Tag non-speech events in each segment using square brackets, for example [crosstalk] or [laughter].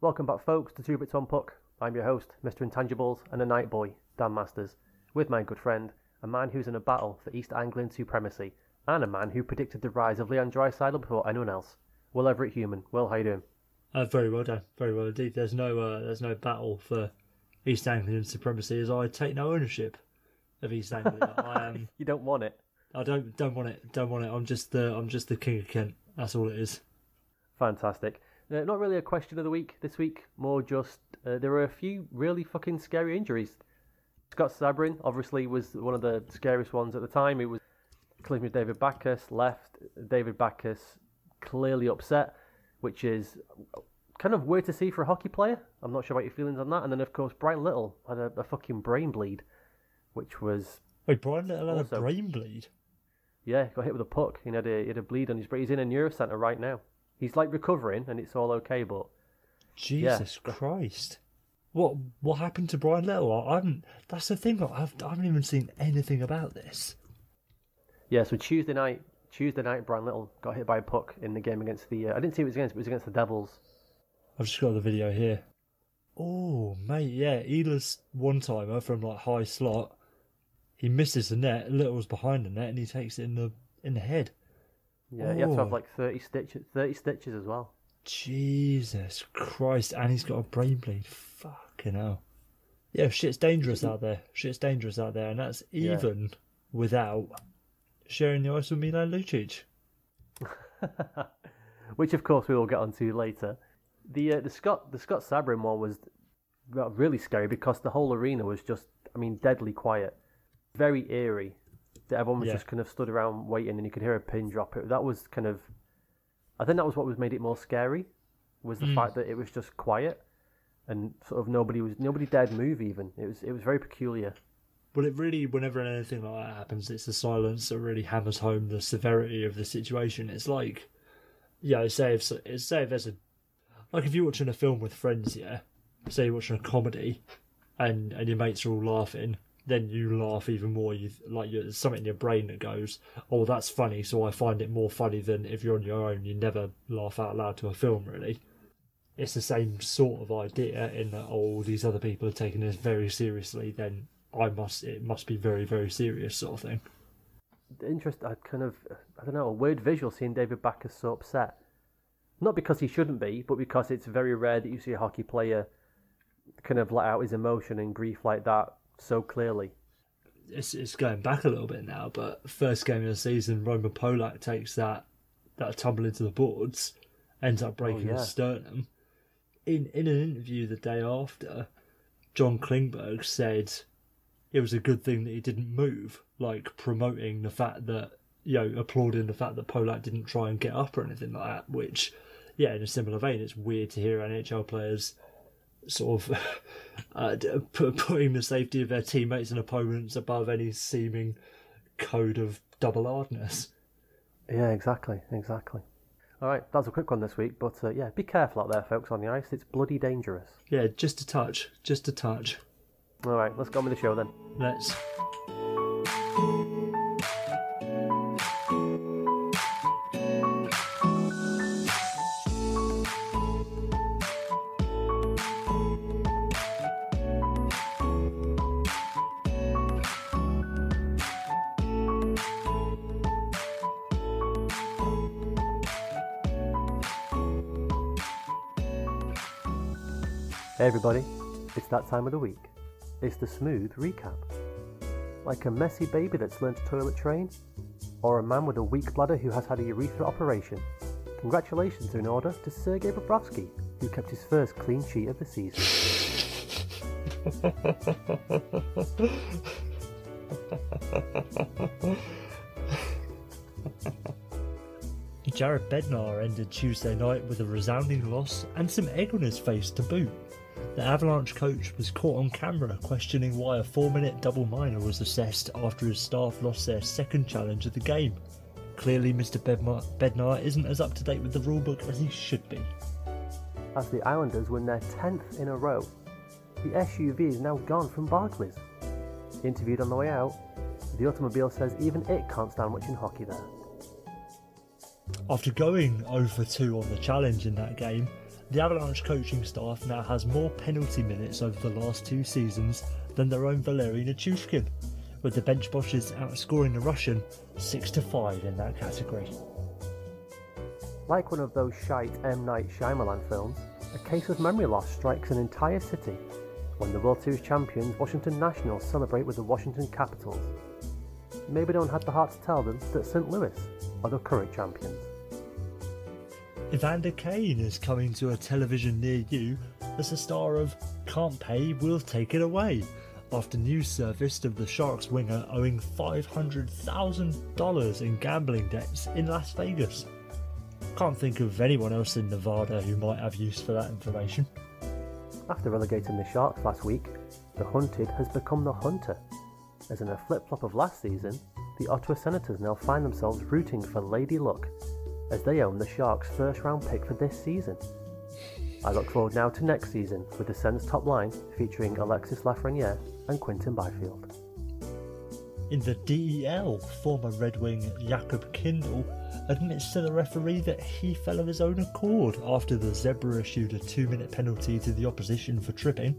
Welcome back, folks, to Two Bits on Puck. I'm your host, Mr. Intangibles, and a night boy, Dan Masters, with my good friend, a man who's in a battle for East Anglian supremacy, and a man who predicted the rise of Leon Draisaitl before anyone else. Will Everett Human. Will, how you doing? Uh, very well done, very well indeed. There's no, uh, there's no battle for East Anglian supremacy, as I take no ownership of East Anglia. [laughs] I am. You don't want it. I don't, don't want it. Don't want it. I'm just the, I'm just the king of Kent. That's all it is. Fantastic. Uh, not really a question of the week this week, more just uh, there were a few really fucking scary injuries. Scott Sabourin obviously was one of the scariest ones at the time. It was with David Backes left. David Backes clearly upset, which is kind of weird to see for a hockey player. I'm not sure about your feelings on that. And then, of course, Bryan Little had a, a fucking brain bleed, which was. Wait, Bryan Little had Also- a brain bleed. Yeah, got hit with a puck. He had a, he had a bleed on his brain. He's in a neuro centre right now. He's like recovering and it's all okay, but Jesus Christ. What what happened to Bryan Little? I haven't. That's the thing. I've, I haven't even seen anything about this. Yeah, so Tuesday night, Tuesday night, Bryan Little got hit by a puck in the game against the. Uh, I didn't see who it was against, but it was against the Devils. I've just got the video here. Oh, mate, yeah. Ehlers' one timer from like high slot. He misses the net. Little's behind the net, and he takes it in the in the head. Yeah, you have to have Oh. like thirty stitches, thirty stitches as well. Jesus Christ! And he's got a brain bleed. Fucking hell. Yeah, shit's dangerous out there. Shit's dangerous out there, and that's Yeah. even without sharing the ice with Milan Lucic. [laughs] Which, of course, we will get onto later. The uh, the Scott the Scott Sabourin one was really scary because the whole arena was just, I mean, deadly quiet, very eerie. That Everyone was Yeah. just kind of stood around waiting, and you could hear a pin drop. It that was kind of, I think that was what was made it more scary, was the Mm. fact that it was just quiet, and sort of nobody was nobody dared move. Even it was it was very peculiar. Well, it really, whenever anything like that happens, it's the silence that really hammers home the severity of the situation. It's like, yeah, say if say if there's a, like if you're watching a film with friends, yeah, say you're watching a comedy, and and your mates are all laughing, then you laugh even more. You like you, something in your brain that goes, oh, that's funny, so I find it more funny than if you're on your own. You never laugh out loud to a film, really. It's the same sort of idea in that oh, these other people are taking this very seriously. Then I must it must be very very serious sort of thing. interest I kind of I don't know a weird visual seeing David Backes so upset. Not because he shouldn't be, but because it's very rare that you see a hockey player kind of let out his emotion and grief like that so clearly. It's it's going back a little bit now, but first game of the season, Roman Polak takes that that tumble into the boards, ends up oh, breaking yeah. his sternum. In in an interview the day after, John Klingberg said it was a good thing that he didn't move, like promoting the fact that you know applauding the fact that Polak didn't try and get up or anything like that. Which, yeah, in a similar vein, it's weird to hear NHL players sort of [laughs] uh, putting the safety of their teammates and opponents above any seeming code of double hardness. Yeah, exactly, exactly. All right, that's a quick one this week, but uh, yeah, be careful out there, folks, on the ice. It's bloody dangerous. Yeah, just a touch, just a touch. All right, let's go on with the show then. Let's. Everybody, it's that time of the week. It's the smooth recap. Like a messy baby that's learned to toilet train, or a man with a weak bladder who has had a urethra operation. Congratulations are in order to Sergei Bobrovsky, who kept his first clean sheet of the season. [laughs] Jared Bednar ended Tuesday night with a resounding loss and some egg on his face to boot. The Avalanche coach was caught on camera questioning why a four minute double minor was assessed after his staff lost their second challenge of the game. Clearly, Mr. Bednar, Bednar isn't as up to date with the rulebook as he should be. As the Islanders win their 10th in a row, the SUV is now gone from Barclays. Interviewed on the way out, the automobile says even it can't stand watching hockey there. After going oh over 2 on the challenge in that game, The Avalanche coaching staff now has more penalty minutes over the last two seasons than their own Valeri Nichushkin, with the bench bosses outscoring the Russian 6 to 5 in that category. Like one of those shite M. Night Shyamalan films, a case of memory loss strikes an entire city when the World Series champions Washington Nationals celebrate with the Washington Capitals. Maybe no one had the heart to tell them that St. Louis are the current champions. Evander Kane is coming to a television near you as the star of Can't Pay, We'll Take It Away, after news surfaced of the Sharks winger owing $500,000 in gambling debts in Las Vegas. Can't think of anyone else in Nevada who might have use for that information. After relegating the Sharks last week, the Hunted has become the Hunter, as in a flip flop of last season, the Ottawa Senators now find themselves rooting for Lady Luck, as they own the Sharks' first round pick for this season. I look forward now to next season with the Sens top line featuring Alexis Lafreniere and Quinton Byfield. In the DEL, former Red Wing Jakob Kindl admits to the referee that he fell of his own accord after the Zebra issued a two minute penalty to the opposition for tripping.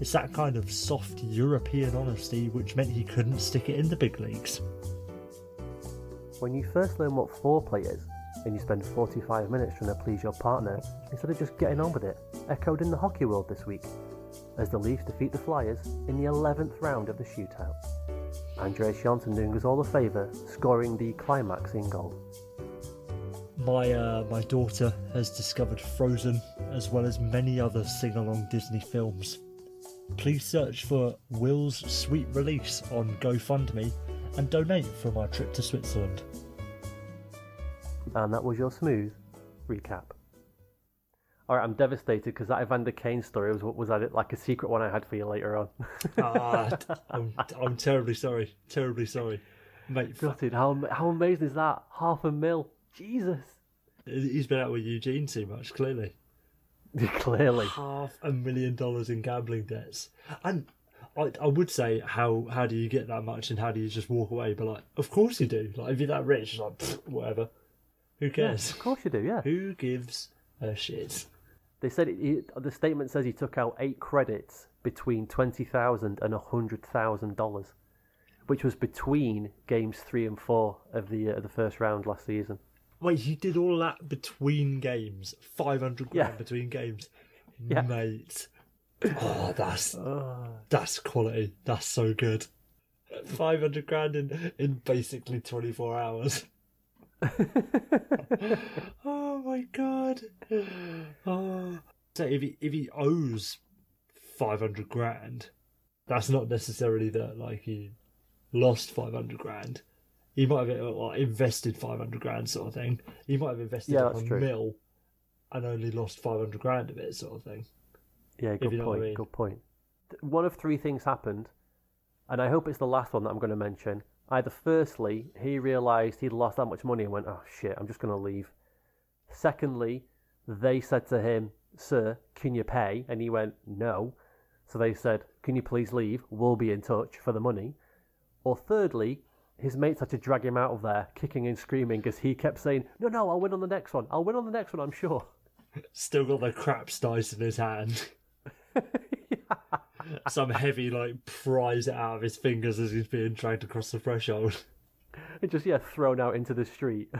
It's that kind of soft European honesty which meant he couldn't stick it in the big leagues. When you first learn what foreplay is, and you spend 45 minutes trying to please your partner instead of just getting on with it, echoed in the hockey world this week, as the Leafs defeat the Flyers in the 11th round of the shootout. Andreas Johnsson doing us all a favour, scoring the climaxing goal. My uh, my daughter has discovered Frozen as well as many other sing-along Disney films. Please search for Will's Sweet Release on GoFundMe and donate for my trip to Switzerland. And that was your smooth recap. Alright, I'm devastated because that Evander Kane story was was that like a secret one I had for you later on. ah, I'm, I'm terribly sorry. Terribly sorry. Mate, Gutted. How how amazing is that? Half a mil. Jesus. he's been out with Eugene too much, clearly. [laughs] Clearly. Half a million dollars in gambling debts. And I, I would say, how how do you get that much and how do you just walk away? But, like, of course you do. Like, if you're that rich, it's like, pfft, whatever. Who Yeah, cares? of course you do, yeah. Who gives a shit? They said it, the statement says he took out eight credits between twenty thousand and a hundred thousand dollars, which was between games three and four of the uh, the first round last season. Wait, he did all that between games? 500 grand Yeah. between games? Yeah. Mate. Oh, that's Uh, that's quality. That's so good. 500 grand in, in basically 24 hours. [laughs] oh my god. Oh. So if he if he owes 500 grand, that's not necessarily that like he lost 500 grand. He might have uh, well, invested 500 grand sort of thing. He might have invested Yeah, like a true. mil and only lost 500 grand of it sort of thing. yeah, good you know what I point. mean. Good point. One of three things happened, and I hope it's the last one that I'm going to mention. Either firstly, he realised he'd lost that much money and went, "Oh shit, I'm just going to leave." Secondly, they said to him, "Sir, can you pay?" And he went, "No." So they said, "Can you please leave? We'll be in touch for the money." Or thirdly, his mates had to drag him out of there, kicking and screaming, because he kept saying, "No, no, I'll win on the next one. I'll win on the next one. I'm sure." Still got the craps dice in his hand. [laughs] Some heavy like pries it out of his fingers as he's being dragged across the threshold. And [laughs] just yeah, thrown out into the street.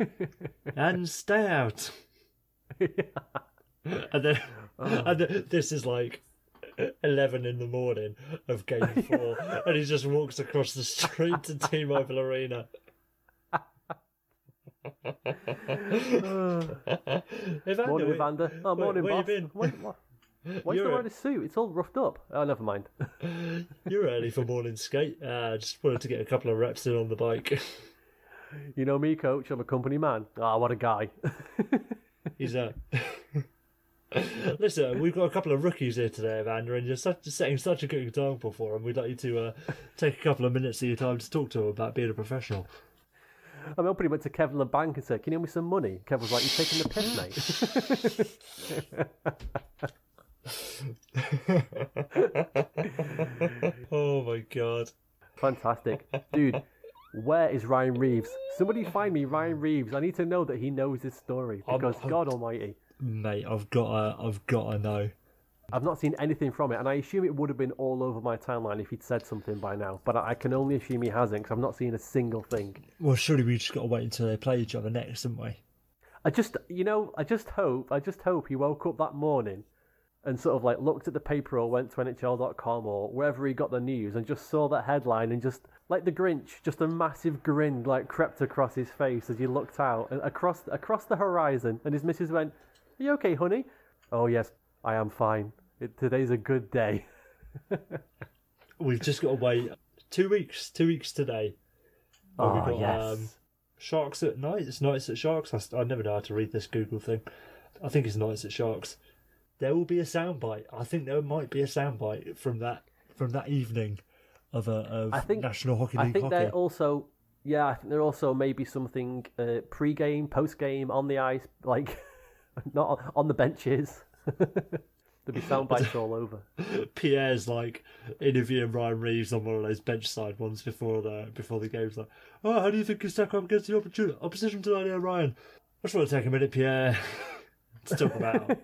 [laughs] and stay out. And then, oh. and then this is like eleven in the morning of game [laughs] four, and he just walks across the street to T-Mobile Arena. Evander, morning, Evander. Oh, where- morning, where you boss. been? Why, why, why you You're- still wearing a suit? It's all roughed up. Oh, never mind. [laughs] You're early for morning skate. Uh, just wanted to get a couple of reps in on the bike. [laughs] you know me, coach. I'm a company man. Ah, what a guy. [laughs] He's a. Listen, we've got a couple of rookies here today, Evander, and you're such, setting such a good example for them. We'd like you to uh, take a couple of minutes of your time to talk to them about being a professional. I mean, I pretty went to Kevin Labanc and said, "Can you give me some money?" Kev was like, "You're taking the piss, mate." [laughs] Oh my god. Fantastic, dude. Where is Ryan Reaves? Somebody find me Ryan Reaves. I need to know that he knows this story I'm- because I'm- God Almighty. mate, I've got to, I've got to know. I've not seen anything from it, and I assume it would have been all over my timeline if he'd said something by now. But I I can only assume he hasn't because I've not seen a single thing. Well, surely we just got to wait until they play each other next, haven't we? I just, you know, I just hope, I just hope he woke up that morning and sort of like looked at the paper or went to NHL.com or wherever he got the news and just saw that headline and just, like the Grinch, just a massive grin like crept across his face as he looked out and across across the horizon. And his missus went, "Are you okay, honey?" "Oh yes, I am fine. It, today's a good day." [laughs] We've just got to wait two weeks. Two weeks today. Oh, got, yes. um, Sharks at night. It's Knights at Sharks. I, I never know how to read this Google thing. I think it's Knights at Sharks. There will be a soundbite. I think there might be a soundbite from that from that evening of a of I think- National Hockey League. I think hockey. they're also, yeah, I think they're also maybe something uh, pre-game, post-game, on the ice, like [laughs] not on, the benches. [laughs] There'd be sound bites all over. [laughs] Pierre's like interviewing Ryan Reaves on one of those bench side ones before the before the game's like, oh, how do you think you stack up against the opportunity opposition tonight, here, Ryan? I just want to take a minute, Pierre, to talk about [laughs]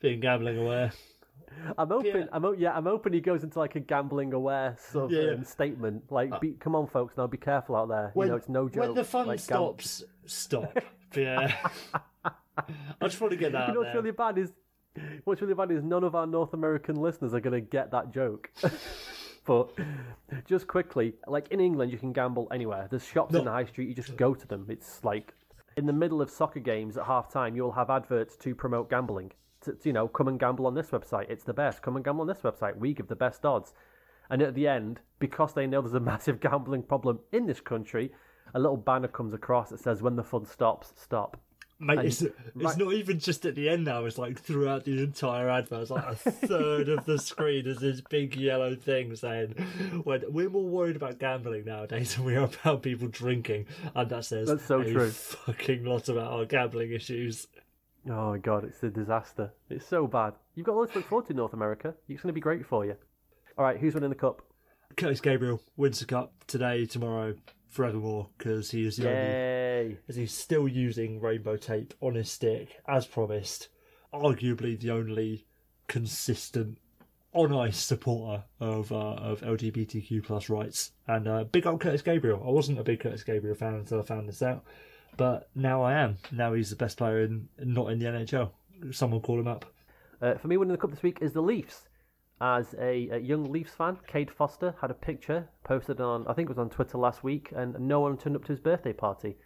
being gambling aware. I'm hoping, Yeah. I'm yeah, I'm hoping he goes into like a gambling aware sort of Yeah, Uh, yeah. um, statement, like, be, "Come on, folks, now be careful out there. When, you know, it's no joke." when the fun like, gam- stops, stop, [laughs] yeah. I just want to get that You out know what's there. really bad is what's really bad is none of our North American listeners are going to get that joke. [laughs] but just quickly, like in England, you can gamble anywhere. There's shops No. in the high street. You just go to them. It's like in the middle of soccer games at half time, you'll have adverts to promote gambling. To, you know, come and gamble on this website. It's the best. Come and gamble on this website. We give the best odds. And at the end, because they know there's a [laughs] massive gambling problem in this country, a little banner comes across that says, "When the fun stops, stop." Mate, And- it's, it's right- not even just at the end now. It's like throughout the entire advert. It's like a third of the screen is this big yellow thing saying, "When we're more worried about gambling nowadays than we are about people drinking," and that says That's so a true. fucking lot about our gambling issues. Oh my god, it's a disaster. It's so bad. You've got loads to look forward to in North America. It's going to be great for you. All right, who's winning the cup? Curtis Gabriel wins the cup today, tomorrow, forevermore, because he is the only Yay! as he's still using rainbow tape on his stick as promised. Arguably the only consistent on ice supporter of uh, of LGBTQ plus rights. And uh, big old Curtis Gabriel. I wasn't a big Curtis Gabriel fan until I found this out, but now I am. Now he's the best player in not in the NHL. Someone call him up. Uh, for me, winning the cup this week is the Leafs. As a, a young Leafs fan, Cade Foster had a picture posted on, I think it was on Twitter last week, and no one turned up to his birthday party.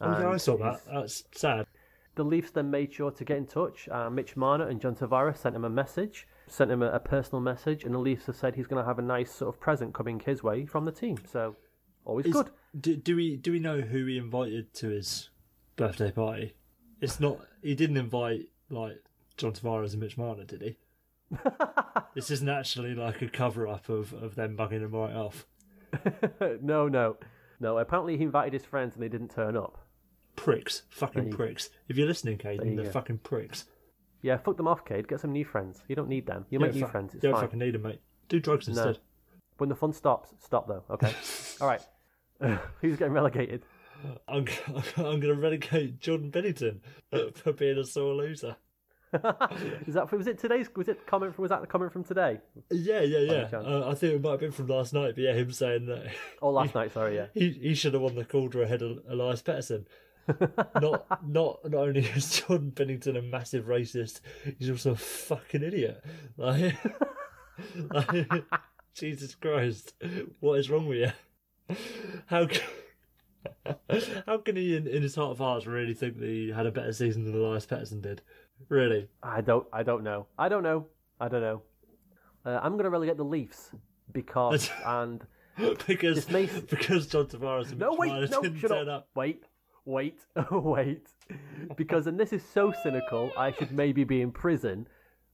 Oh yeah, I saw that. That's sad. The Leafs then made sure to get in touch. Uh, Mitch Marner and John Tavares sent him a message, sent him a, a personal message, and the Leafs have said he's going to have a nice sort of present coming his way from the team. So, always Is- good. Do, do we do we know who he invited to his birthday party? It's not. He didn't invite like John Tavares and Mitch Marner, did he? [laughs] this isn't actually like a cover up of, of them bugging him right off. [laughs] no, no, no. Apparently, he invited his friends and they didn't turn up. Pricks, fucking There you- pricks. If you're listening, There Caden, you they're go. fucking pricks. Yeah, fuck them off, Cade. Get some new friends. You don't need them. You make new friends. It's you don't fine. fucking need them, mate. Do drugs No. instead. When the fun stops, stop though. Okay. [laughs] All right. [laughs] Who's getting relegated? I'm, I'm going to relegate Jordan Binnington uh, for being a sore loser. [laughs] Is that was it today's? Was it comment? From, was that the comment from today? Yeah, yeah, yeah. Uh, I think it might have been from last night, but yeah, him saying that Oh, last night. Sorry, yeah. he he should have won the Calder ahead of Elias Pettersson. not [laughs] not not only is Jordan Binnington a massive racist, he's also a fucking idiot. Like, [laughs] like, Jesus Christ, what is wrong with you? How can, how can he, in, in his heart of hearts, really think that he had a better season than Elias Pettersson did? Really? I don't. I don't know. I don't know. I don't know. Uh, I'm going to relegate the Leafs because [laughs] and because This may- because John Tavares and no Mitch wait no didn't shut turn up. up. wait wait [laughs] wait because and this is so cynical I should maybe be in prison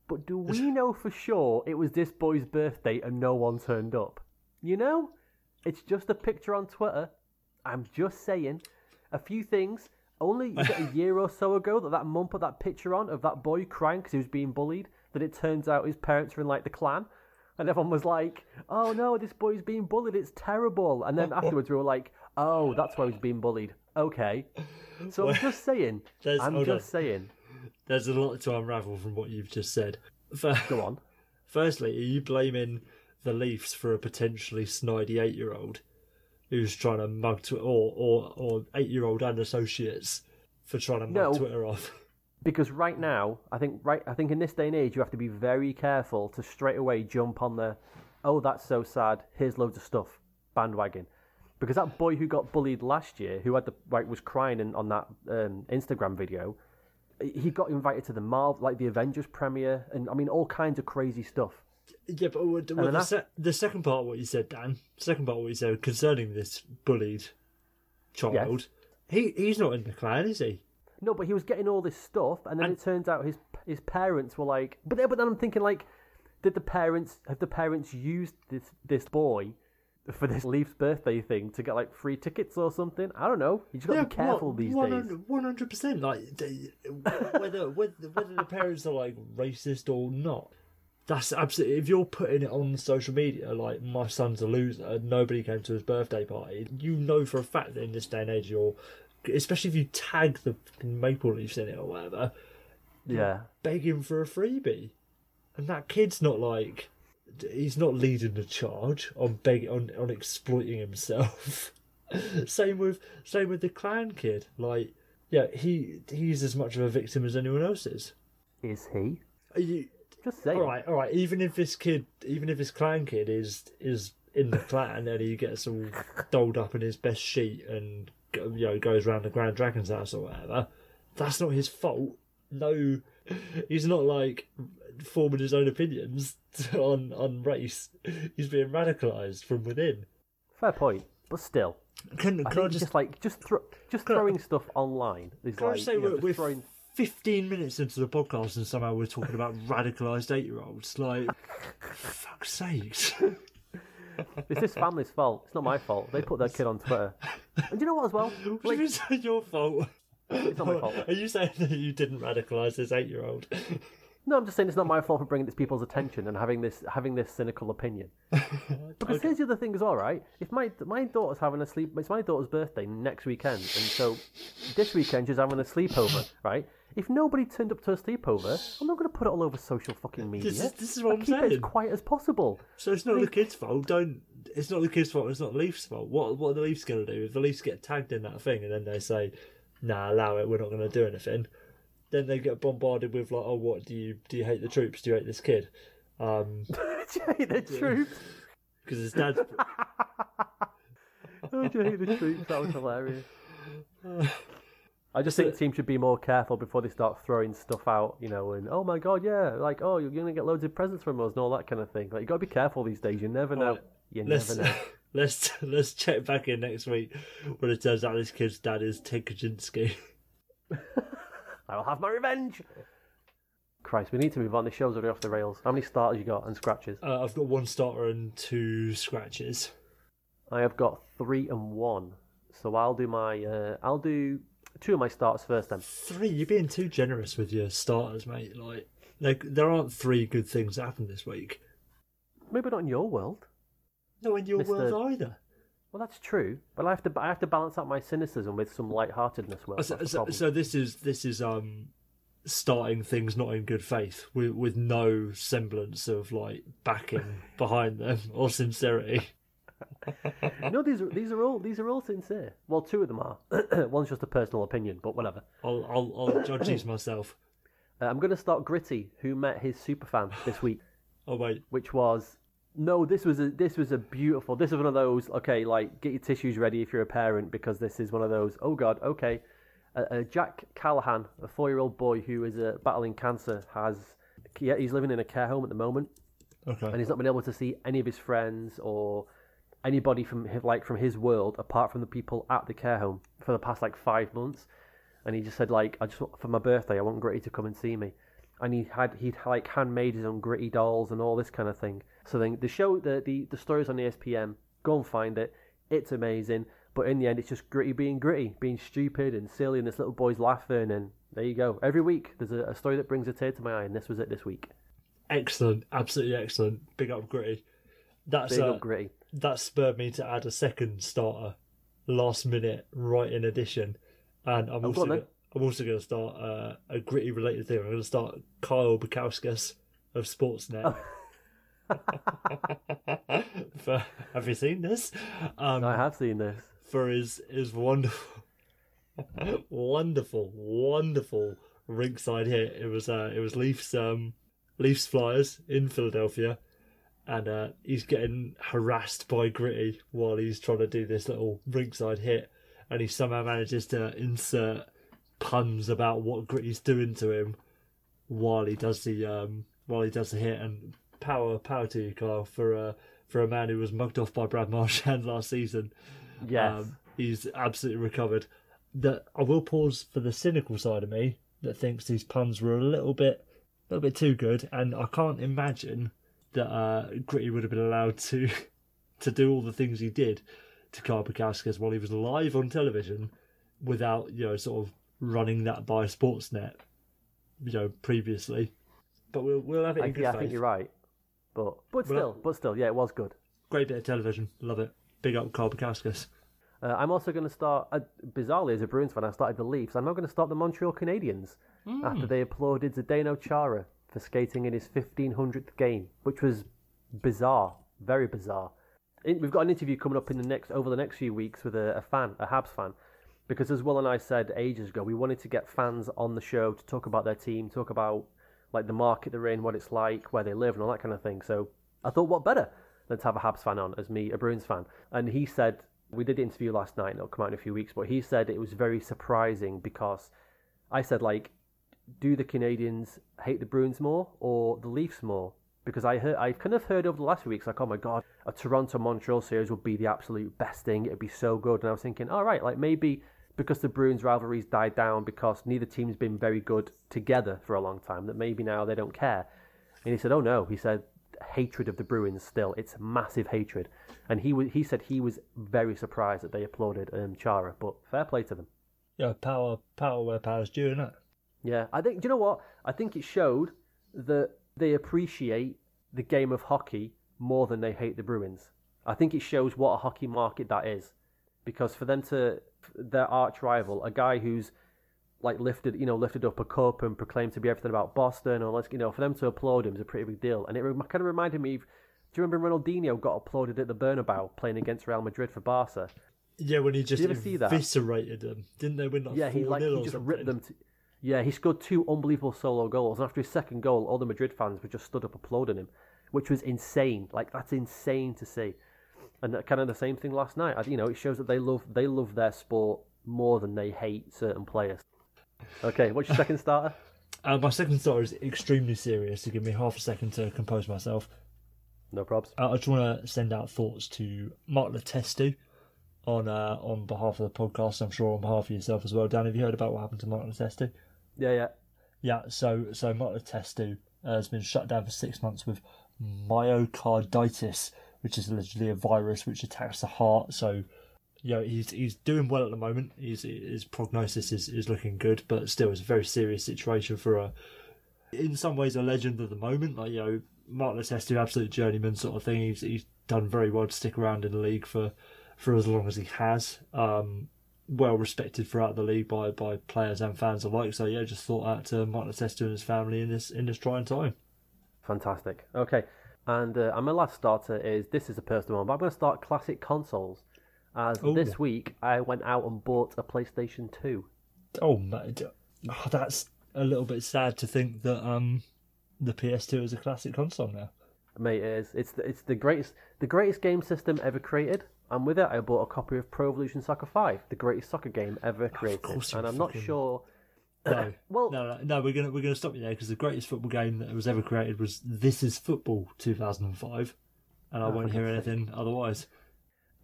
but do we [laughs] know for sure it was this boy's birthday and no one turned up you know it's just a picture on Twitter I'm just saying a few things only a [laughs] year or so ago that that mum put that picture on of that boy crying because he was being bullied that it turns out his parents are in like the clan and everyone was like, "Oh no, this boy's being bullied. It's terrible." And then afterwards, we were like, "Oh, that's why he's being bullied. Okay. So I'm just saying. [laughs] I'm just saying. There's a lot to unravel from what you've just said. Go on. [laughs] Firstly, are you blaming the Leafs for a potentially snidey eight-year-old who's trying to mug Twitter, or or or eight-year-old and associates for trying to mug No. Twitter off? [laughs] Because right now, I think right, I think in this day and age, you have to be very careful to straight away jump on the, oh that's so sad. Here's loads of stuff bandwagon, because that boy who got bullied last year, who had the like was crying in, on that um, Instagram video, he got invited to the Marvel like the Avengers premiere, and I mean all kinds of crazy stuff. Yeah, but then the, se- the second part of what you said, Dan, second part of what you said concerning this bullied child, he he's not in the clan, is he? No, but he was getting all this stuff, and then And- it turns out his his parents were like, but then, but then I'm thinking like, did the parents have the parents used this this boy for this Leafs birthday thing to get like free tickets or something? I don't know. You just got to be careful these days. One hundred percent. Like they- whether whether whether the parents are like racist or not. That's absolutely. If you're putting it on social media, like my son's a loser, nobody came to his birthday party. You know for a fact that in this day and age, you're, especially if you tag the Maple Leafs in it or whatever, Yeah, begging for a freebie, and that kid's not like he's not leading the charge on begging on on exploiting himself. [laughs] same with same with the clan kid. Like, yeah, he he's as much of a victim as anyone else is. is he? Are you Just saying. all right? All right. Even if this kid, even if his clan kid is is in the clan and he gets all dolled up in his best sheet and you know goes around the Grand Dragon's house or whatever, that's not his fault. No, he's not like forming his own opinions [laughs] on on race. He's being radicalized from within. Fair point, but still, Can, can I think just, just, like just thro- just Can I- throwing stuff online is can I like just say you know, we're, we're throwing. 15 minutes into the podcast and somehow we're talking about [laughs] radicalized eight year olds? Like, fuck's sakes. [laughs] It's this family's fault. It's not my fault. They put their kid on Twitter. And do you know what as well? [laughs] What you Like, it's your fault? it's not my fault. Are you saying that you didn't radicalise this eight year old? No, I'm just saying it's not my fault for bringing it to people's attention and having this having this cynical opinion. [laughs] Because here's the other thing as well, right? If my my daughter's having a sleep, it's my daughter's birthday next weekend, and so this weekend she's having a sleepover, right? If nobody turned up to a sleepover, I'm not going to put it all over social fucking media. This is, this is what I I'm keep it as quiet as possible. So it's not the kid's fault. Don't. It's not the kid's fault. It's not the Leafs' fault. What What are the Leafs going to do if the Leafs get tagged in that thing and then they say, "Nah, allow it. We're not going to do anything." Then they get bombarded with like, "Oh, what do you do? You hate the troops? Do you hate this kid?" Um, [laughs] do you hate the troops? [laughs] because his dad's [laughs] Oh, do you hate the troops? That was hilarious. I just think teams should be more careful before they start throwing stuff out, you know, and oh my god, yeah, like oh you're gonna get loads of presents from us and all that kind of thing. Like you gotta be careful these days. You never know. Alright, You never know. let's let's check back in next week when it turns out this kid's dad is Ted Kaczynski. I will have my revenge. Christ, we need to move on. The show's already off the rails. How many starters you got and scratches? Uh, I've got one starter and two scratches. I have got three and one. So I'll do my uh, I'll do two of my starters first then. Three, you're being too generous with your starters, mate. Like, like there aren't three good things that happened this week. Maybe not in your world. No, in your Mr. world either. Well, that's true, but I have to I have to balance out my cynicism with some lightheartedness. Will So, so, so this is this is um starting things not in good faith with with no semblance of like backing [laughs] behind them [laughs] or sincerity. [laughs] no, these are these are all these are all sincere. Well, two of them are. [clears throat] One's just a personal opinion, but whatever. I'll I'll, I'll judge these [clears throat] myself. Uh, I'm going to start Gritty, who met his superfan this week, Oh wait, which was no. This was a this was a beautiful. This is one of those. Okay, like get your tissues ready if you're a parent because this is one of those. Oh God, okay. Uh, uh, Jack Callahan, a four-year-old boy who is uh, battling cancer, has yeah, he's living in a care home at the moment. okay. and he's not been able to see any of his friends or anybody from his, like from his world apart from the people at the care home for the past like five months. And he just said like, I just want, for my birthday, I want Gritty to come and see me. And he had he'd like handmade his own Gritty dolls and all this kind of thing. So then the show, the the the story's on ESPN. Go and find it. It's amazing. But in the end, it's just Gritty being Gritty, being stupid and silly, and this little boy's laughing. And there you go. Every week there's a, a story that brings a tear to my eye, and this was it this week. Excellent, absolutely excellent. Big up, Gritty. That's Big uh, up Gritty. that spurred me to add a second starter last minute right in addition, and I'm Oh, also on I'm also going to start uh, a gritty related thing. I'm going to start Kyle Bukauskas of Sportsnet. [laughs] [laughs] for, have you seen this? Um, I have seen this. for his his wonderful, wonderful, wonderful rinkside hit. It was uh, it was Leafs um, Leafs Flyers in Philadelphia, and uh, he's getting harassed by Gritty while he's trying to do this little rinkside hit, and he somehow manages to insert puns about what Gritty's doing to him while he does the um, while he does the hit. And power power to you, Kyle, for uh, for a man who was mugged off by Brad Marchand [laughs] last season. Yes. Um, he's absolutely recovered. That I will pause for the cynical side of me that thinks these puns were a little bit, a little bit too good, and I can't imagine that uh, Gritty would have been allowed to [laughs] to do all the things he did to Carl Bukauskas while he was live on television without you know sort of running that by Sportsnet, you know previously. But we'll we'll have it I, in yeah, I think you're right. But but Well, still, but still, yeah, it was good. Great bit of television, love it. Big up Carl Bukauskas. Uh, I'm also going to start, uh, bizarrely, as a Bruins fan, I started the Leafs. I'm now going to start the Montreal Canadiens after they applauded Zdeno Chara for skating in his 1500th game, which was bizarre, very bizarre. In, we've got an interview coming up in the next over the next few weeks with a, a fan, a Habs fan, because as Will and I said ages ago, we wanted to get fans on the show to talk about their team, talk about like the market they're in, what it's like, where they live, and all that kind of thing. So I thought, what better than to have a Habs fan on as me, a Bruins fan? And he said we did the interview last night, and it'll come out in a few weeks, but he said it was very surprising because I said like, do the Canadians hate the Bruins more or the Leafs more? Because I heard, I kind of heard over the last few weeks, like, oh my god, a Toronto Montreal series would be the absolute best thing. It'd be so good. And I was thinking, all right, like maybe because the Bruins rivalries died down because neither team's been very good together for a long time, that maybe now they don't care. And he said, oh no, he said hatred of the Bruins still. It's massive hatred. And he was, he said he was very surprised that they applauded um, Chara, but fair play to them. Yeah, power power where power's due, innit? Yeah, I think. Do you know what? I think it showed that they appreciate the game of hockey more than they hate the Bruins. I think it shows what a hockey market that is, because for them to their arch rival, a guy who's like lifted, you know, lifted up a cup and proclaimed to be everything about Boston, or let's, you know, for them to applaud him is a pretty big deal. And it kind of reminded me. of, Do you remember Ronaldinho got applauded at the Bernabeu playing against Real Madrid for Barca? Yeah, when he just you ever eviscerated them, didn't they win like Yeah, he like he just ripped them. To, yeah, he scored two unbelievable solo goals, and after his second goal, all the Madrid fans were just stood up applauding him, which was insane. Like that's insane to see. And that kind of the same thing last night. I- You know, it shows that they love they love their sport more than they hate certain players. Okay, what's your second starter? [laughs] Uh, my second story is extremely serious. To give me half a second to compose myself, No probs. uh, I just want to send out thoughts to Mark Letestu on uh, on behalf of the podcast. I'm sure on behalf of yourself as well. Dan, have you heard about what happened to Mark Letestu? Yeah, yeah. Yeah, so so Mark Letestu has been shut down for six months with myocarditis, which is allegedly a virus which attacks the heart. So, you know, he's he's doing well at the moment. He's, his prognosis is, is looking good, but still, it's a very serious situation for a, in some ways, a legend at the moment. Like you know, Mark Letestu, absolute journeyman sort of thing. He's he's done very well to stick around in the league for for as long as he has. Um, well respected throughout the league by, by players and fans alike. So yeah, just thought out to Mark Letestu and his family in this in this trying time. Fantastic. Okay, and uh, and my last starter is this is a personal one, but I'm going to start classic consoles. As Ooh. this week I went out and bought a PlayStation Two. Oh, man, oh, that's a little bit sad to think that um the PS2 is a classic console now. Mate, it is. It's the, it's the greatest the greatest game system ever created. And with it, I bought a copy of Pro Evolution Soccer Five, the greatest soccer game ever created. course and I'm not sure. No, [coughs] Well- no, no, no, we're gonna we're gonna stop you there because the greatest football game that was ever created was This Is Football 2005, and I Oh, won't hear anything otherwise.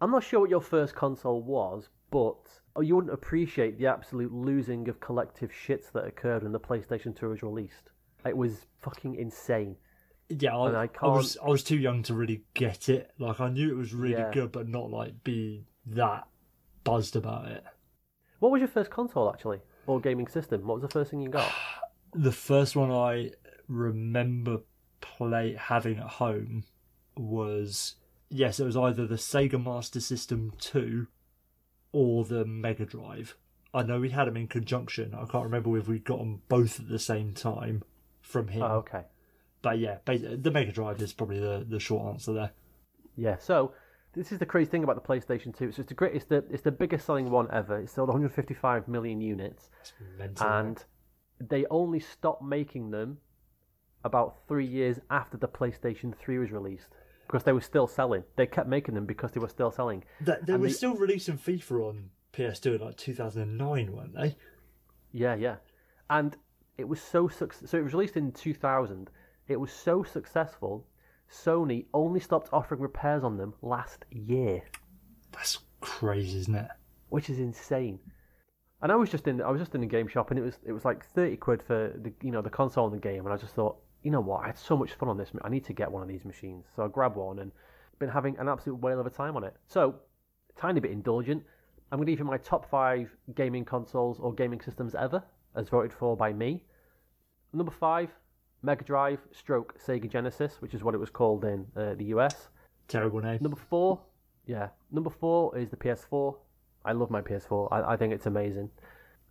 I'm not sure what your first console was, but oh, you wouldn't appreciate the absolute losing of collective shits that occurred when the PlayStation 2 was released. It was fucking insane. Yeah, I, I I was I was too young to really get it. Like I knew it was really Yeah. good, but not like be that buzzed about it. What was your first console actually, or gaming system? What was the first thing you got? [sighs] The first one I remember play having at home was yes, it was either the Sega Master System two or the Mega Drive. I know we had them in conjunction. I can't remember if we got them both at the same time from him. Oh, okay. But yeah, the Mega Drive is probably the, the short answer there. Yeah. So this is the crazy thing about the PlayStation 2. So it's the great. It's the it's the biggest selling one ever. It sold 155 million units, It's mental. and they only stopped making them about three years after the PlayStation 3 was released because they were still selling. They kept making them because they were still selling. That, they and were they- still releasing FIFA on PS2 in like 2009, weren't they? Yeah, yeah. And it was so suc so it was released in 2000. It was so successful. Sony only stopped offering repairs on them last year, That's crazy, isn't it? which is insane. And I was just in I was just in a game shop and it was it was like 30 quid for the you know the console and the game and I just thought, you know what? I had so much fun on this. I need to get one of these machines. So I grabbed one and been having an absolute whale of a time on it. So, tiny bit indulgent. I'm going to give you my top 5 gaming consoles or gaming systems ever as voted for by me. Number 5, Mega Drive stroke Sega Genesis, which is what it was called in uh, the US. Terrible name. Number four, yeah. Number four is the PS4. I love my PS4. I, I think it's amazing.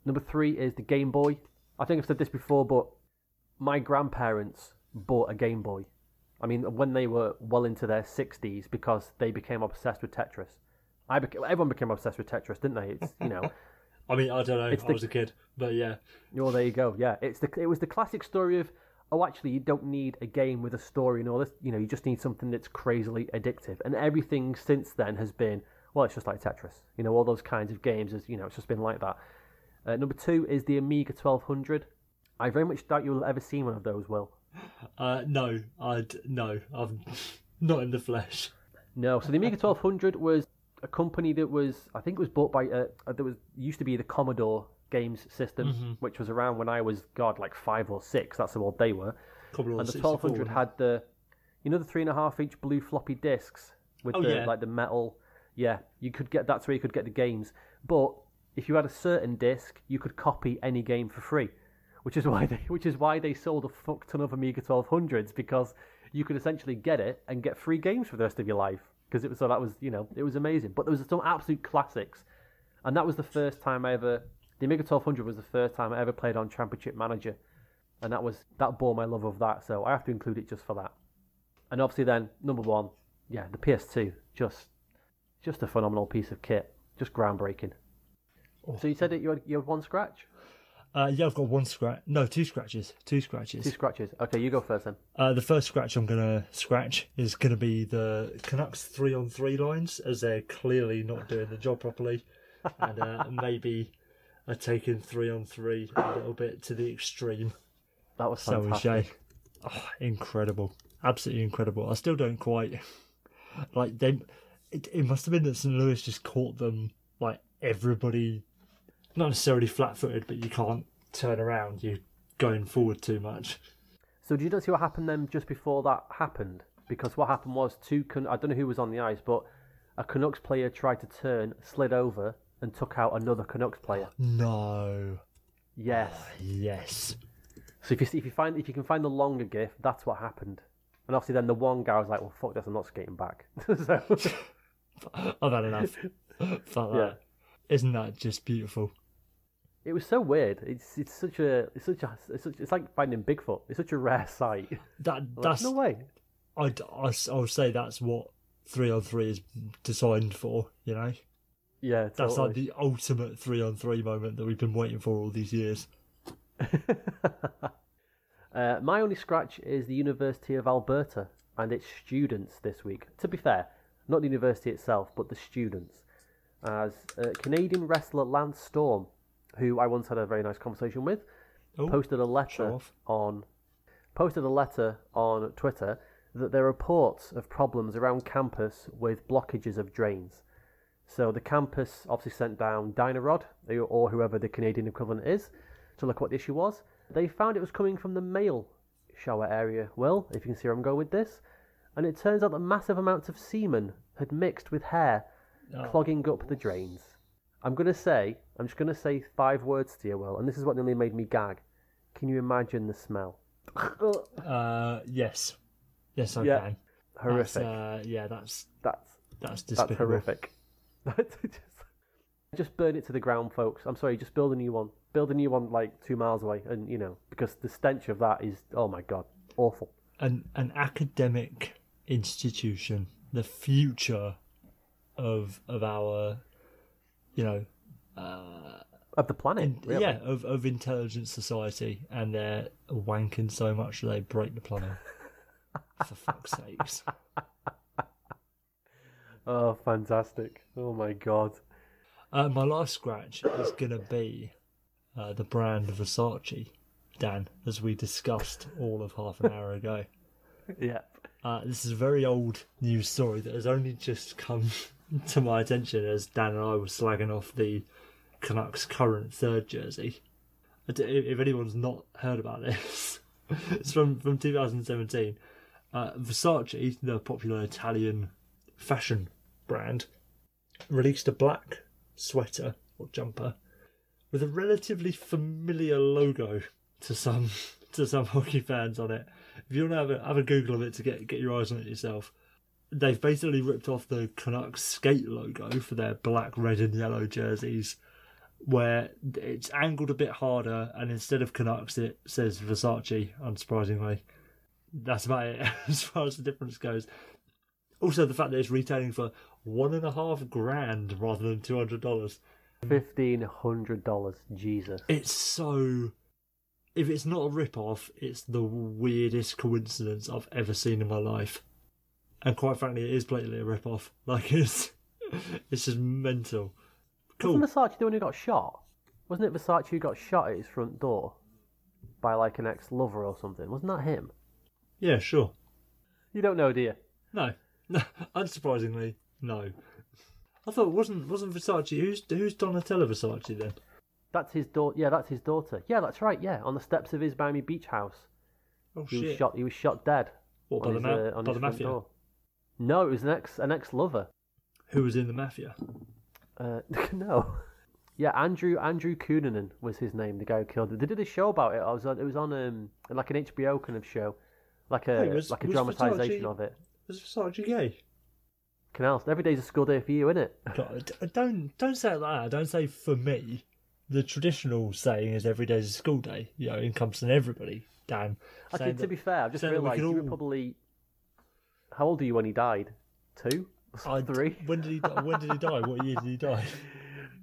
Number three is the Game Boy. I think I've said this before, but my grandparents bought a Game Boy. I mean, when they were well into their 60s because they became obsessed with Tetris. I beca- everyone became obsessed with Tetris, didn't they? It's, you know, [laughs] I mean, I don't know. It's I the- was a kid, but yeah. Oh, there you go. Yeah, it's the it was the classic story of oh, actually, you don't need a game with a story and all this. You know, you just need something that's crazily addictive. And everything since then has been well, it's just like Tetris. You know, all those kinds of games. Is you know, it's just been like that. Uh, number two is the Amiga 1200. I very much doubt you'll ever see one of those. Will [gasps] Uh, no, I'd no. I'm [laughs] not in the flesh. no. So the Amiga 1200 was a company that was I think it was bought by uh, there was used to be the Commodore games system, which was around when I was God like five or six. That's how old they were. Commodore and the 1200 wasn't had the you know the three and a half inch blue floppy disks with Oh, the yeah. like the metal yeah you could get that's where you could get the games but if you had a certain disc you could copy any game for free which is [laughs] why they which is why they sold a fuck ton of amiga 1200s because you could essentially get it and get free games for the rest of your life because it was so that was you know it was amazing but there was some absolute classics and that was the first time i ever the amiga 1200 was the first time i ever played on championship manager and that was that bore my love of that. So I have to include it just for that. And obviously, then number one, yeah, the PS2, just just a phenomenal piece of kit, just groundbreaking. So you said that you had you had one scratch, Uh, yeah, I've got one scratch. No, two scratches. Two scratches. two scratches. Okay, you go first then. Uh, the first scratch I'm gonna scratch is gonna be the Canucks three on three lines, as they're clearly not doing the job properly, and uh, [laughs] maybe are taking three on three a little bit to the extreme. That was So. Shay, oh, incredible, absolutely incredible. I still don't quite like they. It, it must have been that St. Louis just caught them like everybody, not necessarily flat-footed, but you can't turn around. You're going forward too much. So did you not see what happened then just before that happened? Because what happened was two Can- I don't know who was on the ice, but a Canucks player tried to turn, slid over, and took out another Canucks player. No. Yes. Ah, yes. So if you see, if you find if you can find the longer gif, that's what happened. And obviously, then the one guy was like, "Well, fuck this, I'm not skating back." [laughs] so, [laughs] I've had enough. Fuck that. Isn't that just beautiful? it was so weird. It's it's such a it's such a it's, such, it's like finding Bigfoot. It's such a rare sight. [laughs] That Like, that's no way. I'd, I will say that's what three on three is designed for. You know, Yeah, that's like the ultimate three on three moment that we've been waiting for all these years. [laughs] Uh, my only scratch is the University of Alberta and its students this week. To be fair, not the university itself, but the students. As uh, Canadian wrestler Lance Storm, who I once had a very nice conversation with, Oh, posted a letter on posted a letter on Twitter that there are reports of problems around campus with blockages of drains. So the campus obviously sent down Dyno-Rod, or whoever the Canadian equivalent is, to look what the issue was. They found it was coming from the male shower area. Well, if you can see where I'm going with this, and it turns out that massive amounts of semen had mixed with hair, Oh. clogging up the drains. I'm gonna say, I'm just gonna say five words to you, Will, and this is what nearly made me gag. Can you imagine the smell? [laughs] Uh, yes, yes, I Yeah. can. horrific. That's, uh, yeah, that's that's that's that's horrific. [laughs] Just- Just burn it to the ground, folks. I'm sorry, just build a new one. Build a new one like two miles away, and you know because the stench of that is oh my god, awful. An an academic institution, the future of of our, you know, uh, Of the planet, really. yeah, of of intelligent society, and they're wanking so much that they break the plumbing. [laughs] For fuck's sakes. Oh, fantastic. Oh my god. Uh, my last scratch is gonna be uh, the brand Versace, Dan, as we discussed all of half an hour ago. [laughs] Yeah. Uh, this is a very old news story that has only just come [laughs] to my attention as Dan and I were slagging off the Canucks' current third jersey. If anyone's not heard about this, [laughs] it's from, from 2017. Uh, Versace, the popular Italian fashion brand, released a black sweater or jumper with a relatively familiar logo to some [laughs] to some hockey fans on it. If you want to have a, have a Google of it to get get your eyes on it yourself, they've basically ripped off the Canucks skate logo for their black, red, and yellow jerseys, where it's angled a bit harder, and instead of Canucks, it says Versace. Unsurprisingly, that's about it [laughs] as far as the difference goes. Also, the fact that it's retailing for one and a half grand rather than two hundred dollars. Fifteen hundred dollars. Jesus. It's so. If it's not a rip off, it's the weirdest coincidence I've ever seen in my life. And quite frankly, it is blatantly a rip off. [laughs] Like, it's. It's just mental. Cool. Wasn't Versace the one who got shot? Wasn't it Versace who got shot at his front door by like an ex-lover or something? Wasn't that him? Yeah, sure. You don't know, do you? No. [laughs] Unsurprisingly, no. I thought it wasn't wasn't Versace who's who's Donatella Versace then? That's his daughter. Yeah, that's his daughter. Yeah, that's right. Yeah, on the steps of his Miami Beach house, Oh he was shit! shot. He was shot dead. What by on the, his, ma- uh, on by his the mafia? door. No, it was an ex an ex lover. Who was in the mafia? Uh, [laughs] no. Yeah, Andrew Andrew Cunanan was his name. The guy who killed it. They did a show about it. I was on. It was on um like an HBO kind of show, like a Wait, was- like a dramatization Versace- of it. Was Versace gay? Canals. Every day's a school day for you, isn't it? God, d- don't don't say it like that. Don't say for me. The traditional saying is every day's a school day. You know, encompassing everybody. Dan. Actually, saying to be fair, I've just saying that we realised could you were all- probably. How old are you when he died? Two? I- Three? When did he? die- When did he die? What year did he die? [laughs]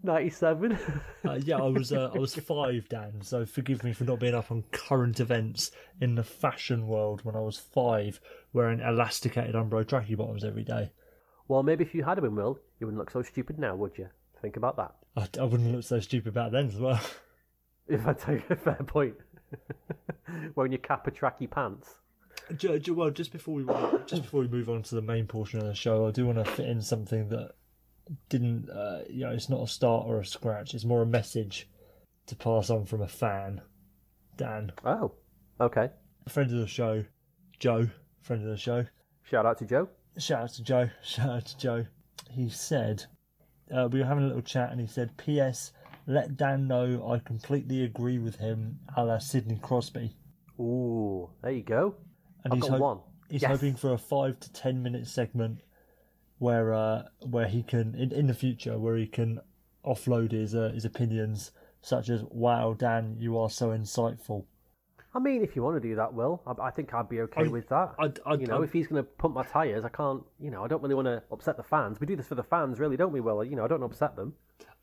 97? Uh, yeah, I was uh, I was five, Dan. So forgive me for not being up on current events in the fashion world when I was five, wearing elasticated Umbro tracky bottoms every day. well, maybe if you had been, Will, you wouldn't look so stupid now, would you? Think about that. I, I wouldn't look so stupid back then as well. [laughs] If I take a fair point. [laughs] Wearing your cap Kappa tracky pants. Well, just before we just before we move on to the main portion of the show, I do want to fit in something that didn't, uh, you know, it's not a start or a scratch. It's more a message to pass on from a fan, Dan, Oh, okay. a friend of the show, Joe, friend of the show. Shout out to Joe. Shout out to Joe. [laughs] Shout out to Joe. He said uh, we were having a little chat, and he said, "P.S. Let Dan know I completely agree with him, a la Sidney Crosby." Ooh, there you go. And I've he's got hop- one. He's Yes. hoping for a five to ten minute segment where uh, where he can in, in the future where he can offload his uh, his opinions such as "Wow, Dan, you are so insightful." I mean, if you want to do that, Will, I, I think I'd be okay I- with that. I'd, I'd, you know, if he's going to pump my tyres, I can't, you know, I don't really want to upset the fans. We do this for the fans, really, don't we, Will? You know, I don't upset them.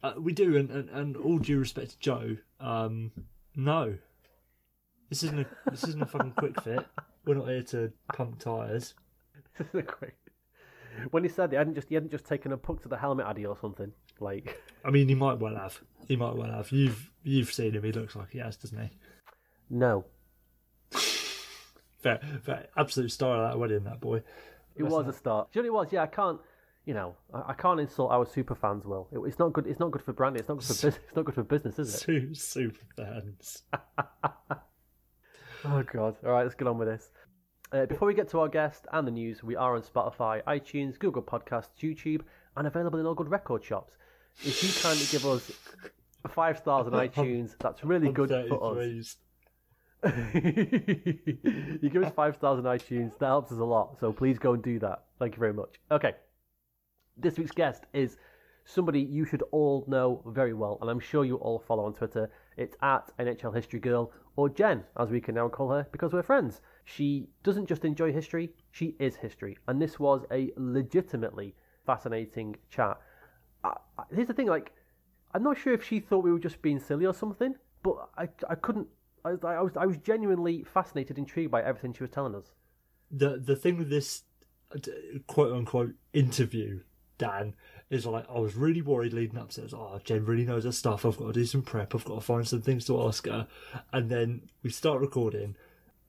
uh, we do, and, and, and all due respect to Joe, um, no, this isn't a this isn't a fucking quick fit. We're not here to pump tires. [laughs] when he said it, he hadn't just he hadn't just taken a puck to the helmet, had he, or something? Like, [laughs] I mean, he might well have. He might well have. You've you've seen him. He looks like he has, doesn't he? no. [laughs] Fair, fair, absolute star of that wedding, that boy. It was a star. Do you know what it was? Yeah, I can't. You know, I, I can't insult our super fans. Will it, it's not good. It's not good for branding. It's not good for [laughs] business. It's not good for business, is it? Super fans. Oh god. All right, let's get on with this. Uh, before we get to our guest and the news, we are on Spotify, iTunes, Google Podcasts, YouTube, and available in all good record shops. If you kindly give us five stars on [laughs] iTunes, that's really good for us. [laughs] you give us five stars on iTunes, that helps us a lot. So please go and do that. Thank you very much. Okay. This week's guest is somebody you should all know very well, and I'm sure you all follow on Twitter. It's at NHL History Girl, or Jen, as we can now call her because we're friends. She doesn't just enjoy history, she is history. And this was a legitimately fascinating chat. I, I, here's the thing, like, I'm not sure if she thought we were just being silly or something, but I, I couldn't. I, I was I was genuinely fascinated, intrigued by everything she was telling us. The the thing with this uh, quote unquote interview, Dan, is like I was really worried leading up to it. oh, Jen really knows her stuff. I've got to do some prep. I've got to find some things to ask her. And then we start recording,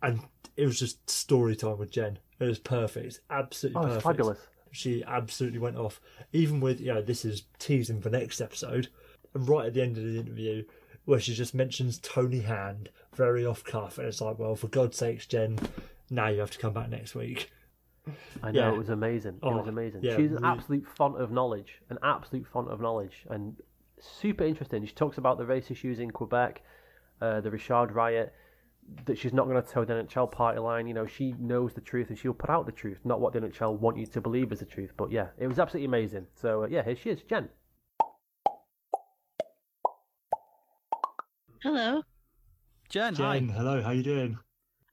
and it was just story time with Jen. It was perfect, It's absolutely Oh, perfect. fabulous. She absolutely went off. Even with you know, this is teasing for next episode. And right at the end of the interview, where she just mentions Tony Hand very off cuff, and it's like, well, for God's sakes, Jen, now you have to come back next week. I know Yeah. it was amazing. it Oh, was amazing. yeah, She's an really- absolute font of knowledge, an absolute font of knowledge, and super interesting. She talks about the race issues in Quebec, uh, the Richard riot. That she's not going to toe the NHL party line. You know, she knows the truth and she'll put out the truth, not what the NHL want you to believe is the truth. But yeah, it was absolutely amazing. So uh, yeah, here she is, Jen. Hello. Jen, Jen, hi. hello, how you doing?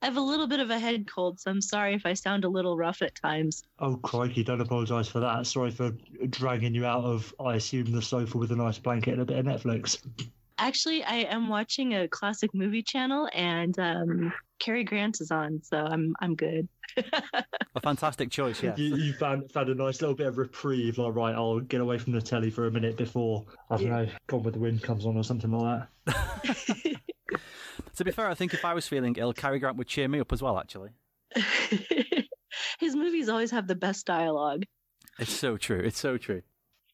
I have a little bit of a head cold, so I'm sorry if I sound a little rough at times. Oh crikey! Don't apologise for that. Sorry for dragging you out of, I assume, the sofa with a nice blanket and a bit of Netflix. Actually, I am watching a classic movie channel, and um, Cary Grant is on, so I'm I'm good. [laughs] A fantastic choice, yes. You, you found found a nice little bit of reprieve. Like, right, I'll get away from the telly for a minute before I don't know, Gone with the Wind comes on or something like that. [laughs] [laughs] to be fair, I think if I was feeling ill, Cary Grant would cheer me up as well, actually. His movies always have the best dialogue. It's so true. It's so true.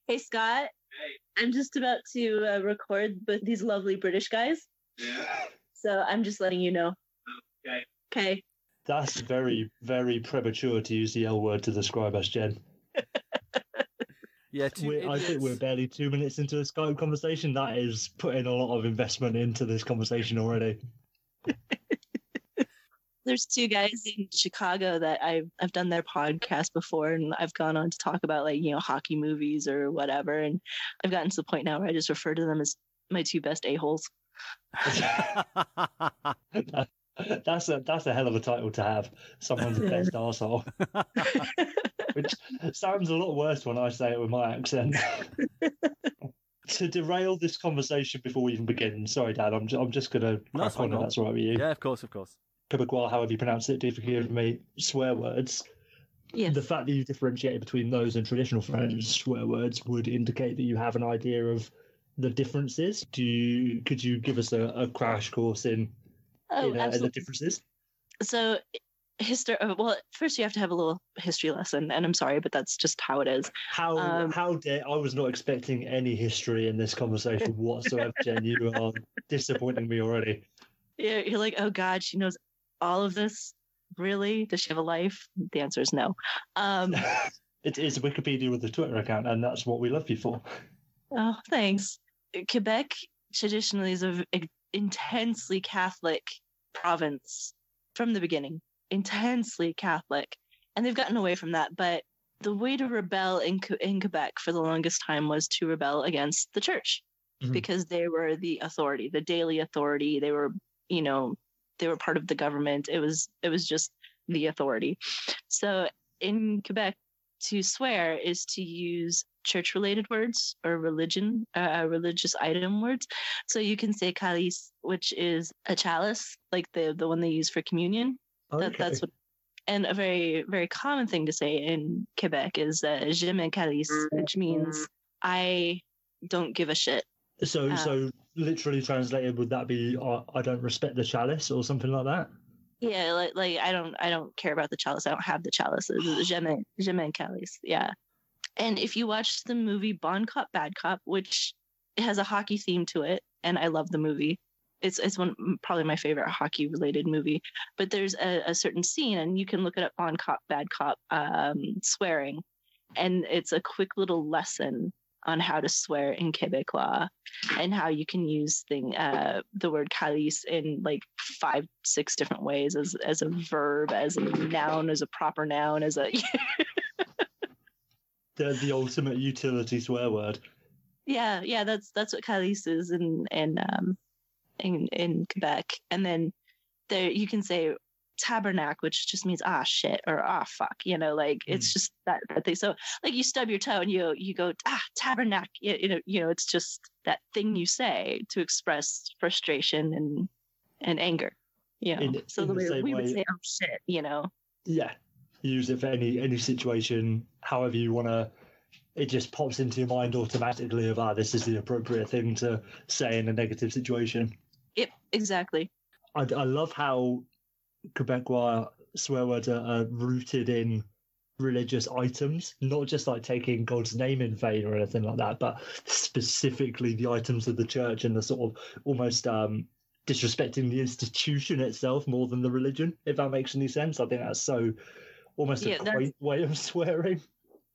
Hey Scott, I'm just about to uh, record with these lovely British guys, so I'm just letting you know. Okay. Okay. That's very, very premature to use the L word to describe us, Jen. [laughs] Yeah, two, I think we're barely two minutes into a Skype conversation. That is putting a lot of investment into this conversation already. [laughs] There's two guys in Chicago that I've I've done their podcast before, and I've gone on to talk about like you know hockey movies or whatever, and I've gotten to the point now where I just refer to them as my two best a holes. [laughs] [laughs] that's a that's a hell of a title to have. Someone's [laughs] best arsehole. Which sounds a lot worse when I say it with my accent. to derail this conversation before we even begin, sorry, Dad, I'm, ju- I'm just going to No, that's crack on if that's all right with you. yeah, of course, of course. Quebecois, however you pronounce it, do forgive me, swear words. Yes. The fact that you differentiate between those and traditional French swear words would indicate that you have an idea of the differences. Do you, could you give us a, a crash course in, oh, in, uh, in the differences? So, history. Well, first you have to have a little history lesson, and I'm sorry, but that's just how it is. How Um, how dare I was not expecting any history in this conversation [laughs] whatsoever, Jen. You are disappointing me already. Yeah, you're like, oh God, she knows all of this. Really? Does she have a life? The answer is no. Um, [laughs] it is Wikipedia with a Twitter account, and that's what we love you for. oh, thanks. Quebec traditionally is an intensely Catholic province from the beginning, intensely Catholic, and they've gotten away from that. But the way to rebel in in Quebec for the longest time was to rebel against the church Mhm. because they were the authority, the daily authority. They were, you know, they were part of the government. It was it was just the authority. So in Quebec, to swear is to use church related words or religion uh, religious item words so you can say calice which is a chalice like the the one they use for communion that, that's what and a very very common thing to say in quebec is uh, je me calice which means i don't give a shit so uh, so literally translated. Would that be I, I don't respect the chalice or something like that? yeah like, like i don't i don't care about the chalice i don't have the chalices. Je me calice yeah and if you watch the movie bon cop bad cop which has a hockey theme to it and i love the movie it's it's one probably my favorite hockey related movie but there's a, a certain scene and you can look it up on cop bad cop um, swearing and it's a quick little lesson on how to swear in Quebecois and how you can use thing uh, the word calice in like five six different ways as as a verb as a noun as a proper noun as a [laughs] The the ultimate utility swear word. Yeah, yeah, that's that's what Calice is in in um in in Quebec. And then there you can say tabernacle, which just means ah shit or ah fuck, you know, like it's just that, that thing. So like you stub your toe and you you go ah tabernacle, you, you know, you know, it's just that thing you say to express frustration and and anger. You know, In- so in the way we would say oh shit, you know. Yeah, use it for any any situation, however you want to. It just pops into your mind automatically of ah, this is the appropriate thing to say in a negative situation. Yep, exactly. I, I love how Quebecois swear words are, are rooted in religious items, not just like taking God's name in vain or anything like that, but specifically the items of the church and the sort of almost um, disrespecting the institution itself more than the religion, if that makes any sense. I think that's so almost Yeah, a quaint way of swearing.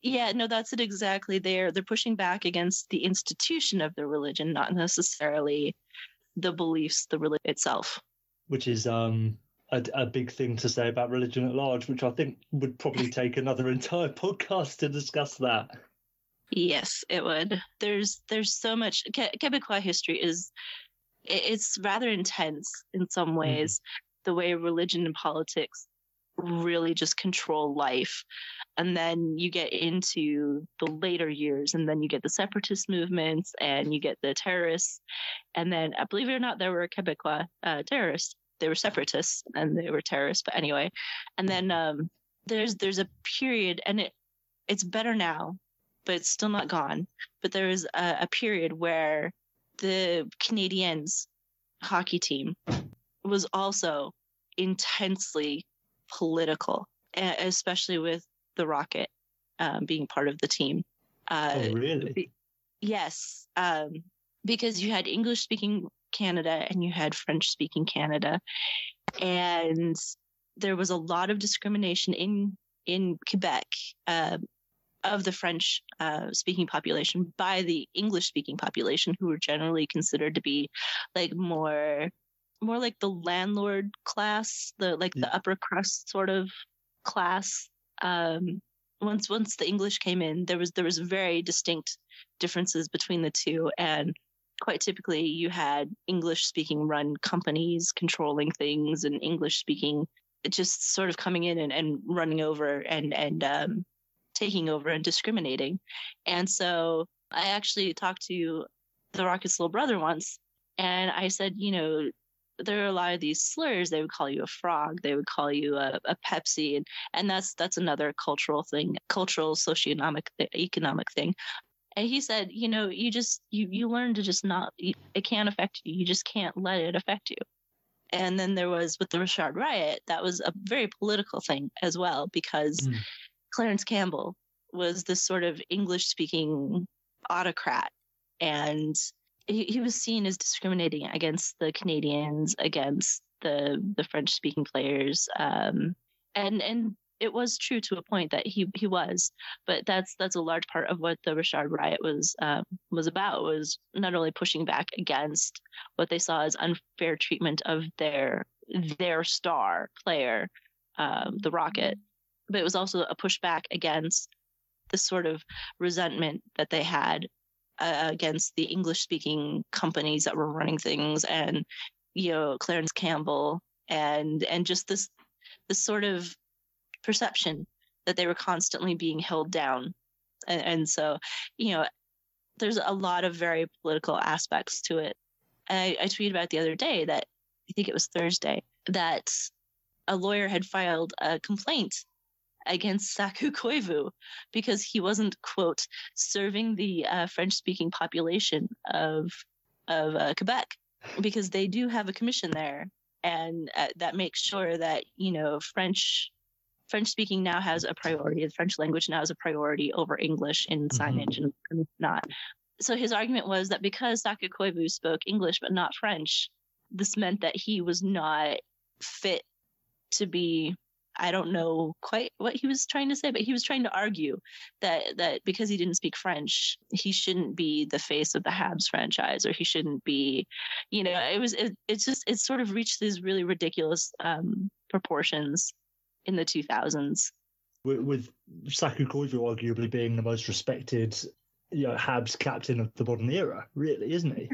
Yeah, no, that's it exactly. They're they're pushing back against the institution of the religion, not necessarily the beliefs, the religion itself. which is um, a, a big thing to say about religion at large, which I think would probably take another [laughs] entire podcast to discuss that. Yes, it would. There's there's so much Que- Quebecois history is it's rather intense in some ways. The way religion and politics really just control life, and then you get into the later years, and then you get the separatist movements, and you get the terrorists, and then uh, believe it or not, there were Quebecois uh, terrorists. They were separatists and they were terrorists, but anyway. And then um, there's there's a period, and it it's better now but it's still not gone. But there was a, a period where the Canadiens hockey team was also intensely political, especially with the Rocket um, being part of the team. Uh, oh, really? yes, um, because you had English speaking Canada and you had French speaking Canada, and there was a lot of discrimination in in Quebec uh, of the French uh, speaking population by the English speaking population, who were generally considered to be like more more like the landlord class, the like Yeah. the upper crust sort of class. Um, once once the English came in, there was there was very distinct differences between the two, and quite typically you had English speaking run companies controlling things, and English speaking just sort of coming in and, and running over and and um, taking over and discriminating. And so I actually talked to the Rocket's little brother once, and I said, you know, there are a lot of these slurs. They would call you a frog. They would call you a, a Pepsi, and and that's that's another cultural thing, cultural socioeconomic economic thing. And he said, you know, you just you you learn to just not. It can't affect you. You just can't let it affect you. And then there was with the Richard riot, that was a very political thing as well because Mm. Clarence Campbell was this sort of English speaking autocrat and he, he was seen as discriminating against the Canadiens, against the the French speaking players. Um, and and it was true to a point that he he was, but that's that's a large part of what the Richard riot was um, was about was not only pushing back against what they saw as unfair treatment of their their star player, um, the Rocket, but it was also a pushback against the sort of resentment that they had uh, against the English speaking companies that were running things and you know Clarence Campbell and and just this this sort of perception that they were constantly being held down. And, and so you know there's a lot of very political aspects to it. I, I tweeted about the other day that I think it was Thursday that a lawyer had filed a complaint against Saku Koivu because he wasn't quote serving the uh, French speaking population of of uh, Quebec because they do have a commission there. And uh, that makes sure that you know French French speaking now has a priority the French language now has a priority over English in Mhm. signage and, and not so his argument was that because Saku Koivu spoke English but not French this meant that he was not fit to be I don't know quite what he was trying to say, but he was trying to argue that that because he didn't speak French, he shouldn't be the face of the Habs franchise, or he shouldn't be, you know, it was it, it's just it sort of reached these really ridiculous um, proportions in the 2000s. With, with Saku Koivu arguably being the most respected you know Habs captain of the modern era, really, isn't he?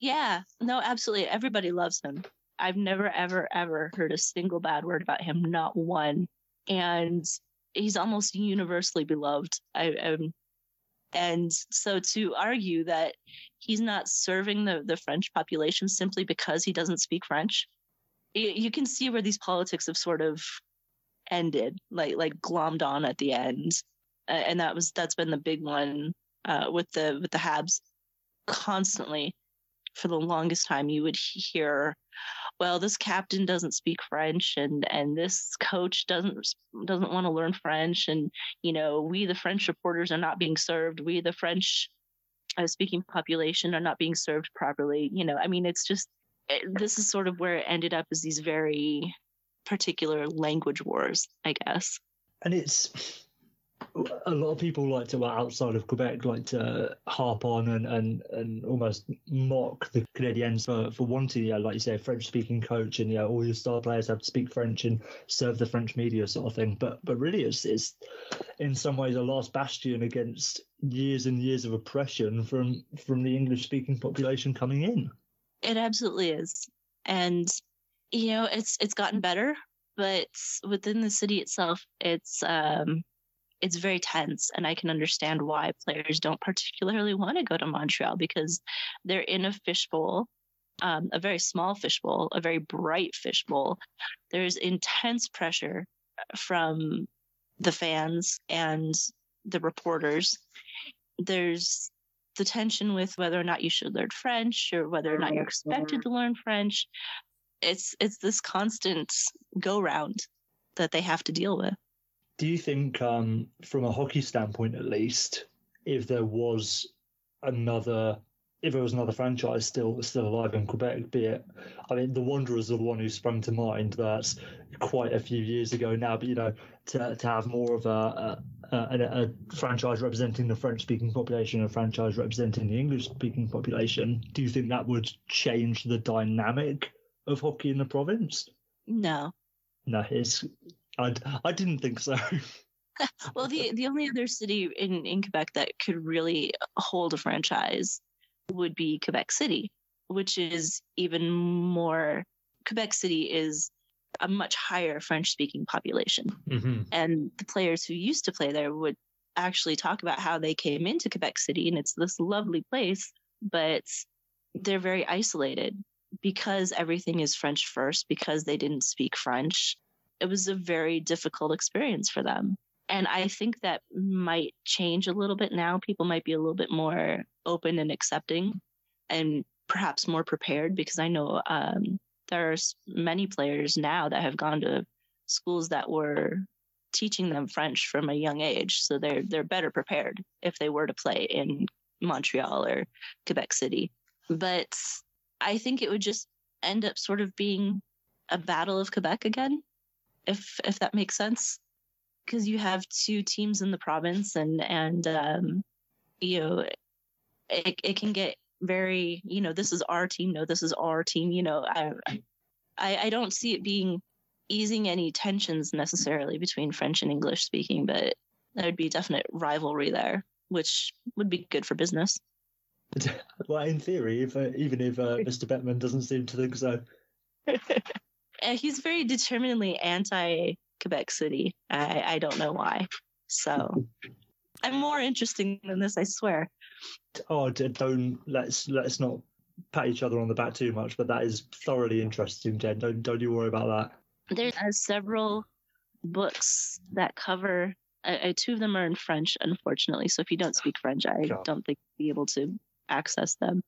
Yeah, no, absolutely. Everybody loves him. I've never, ever, ever heard a single bad word about him, not one. And he's almost universally beloved. I, um, and so to argue that he's not serving the, the French population simply because he doesn't speak French, you, you can see where these politics have sort of ended, like like glommed on at the end, uh, and that was that's been the big one uh, with the with the Habs constantly for the longest time. You would hear, well, this captain doesn't speak French, and and this coach doesn't doesn't want to learn French, and you know we the French reporters are not being served. We the French uh, speaking population are not being served properly. You know, I mean, it's just it, this is sort of where it ended up as these very particular language wars, I guess. And it's a lot of people like to, outside of Quebec, like to harp on and, and, and almost mock the Canadiens for, for wanting, yeah, like you say, a French speaking coach and, yeah, all your star players have to speak French and serve the French media sort of thing. But, but really, it's, it's in some ways a last bastion against years and years of oppression from, from the English speaking population coming in. It absolutely is. And, you know, it's, it's gotten better, but within the city itself, it's, um, it's very tense and i can understand why players don't particularly want to go to montreal because they're in a fishbowl um, a very small fishbowl a very bright fishbowl. There's intense pressure from the fans and the reporters. There's the tension with whether or not you should learn french or whether or not you're expected to learn french it's it's this constant go round that they have to deal with do you think, um, from a hockey standpoint at least, if there was another, if there was another franchise still still alive in Quebec, be it, I mean, the Wanderers are the one who sprung to mind. That's quite a few years ago now, but you know, to to have more of a a, a, a franchise representing the French speaking population, a franchise representing the English speaking population, do you think that would change the dynamic of hockey in the province? No. No, it's I, I didn't think so. [laughs] well, the the only other city in, in Quebec that could really hold a franchise would be Quebec City, which is even more. Quebec City is a much higher French speaking population. Mm-hmm. And the players who used to play there would actually talk about how they came into Quebec City and it's this lovely place, but they're very isolated because everything is French first, because they didn't speak French it was a very difficult experience for them. And I think that might change a little bit now. People might be a little bit more open and accepting and perhaps more prepared because I know um, there are many players now that have gone to schools that were teaching them French from a young age. So they're they're better prepared if they were to play in Montreal or Quebec City. But I think it would just end up sort of being a battle of Quebec again if if that makes sense. Because you have two teams in the province and and um, you know it, it can get very you know this is our team no this is our team you know I, I i don't see it being easing any tensions necessarily between french and english speaking but there would be definite rivalry there which would be good for business [laughs] well in theory if uh, even if uh, [laughs] mr bettman doesn't seem to think so [laughs] uh, he's very determinedly anti Quebec City. I, I don't know why. So I'm more interesting than this, I swear. Oh, don't let's let's not pat each other on the back too much, but that is thoroughly interesting, Jen. Don't don't you worry about that. There's uh, several books that cover. Uh, two of them are in French, unfortunately. So if you don't speak French, I Sure. don't think you'll be able to access them.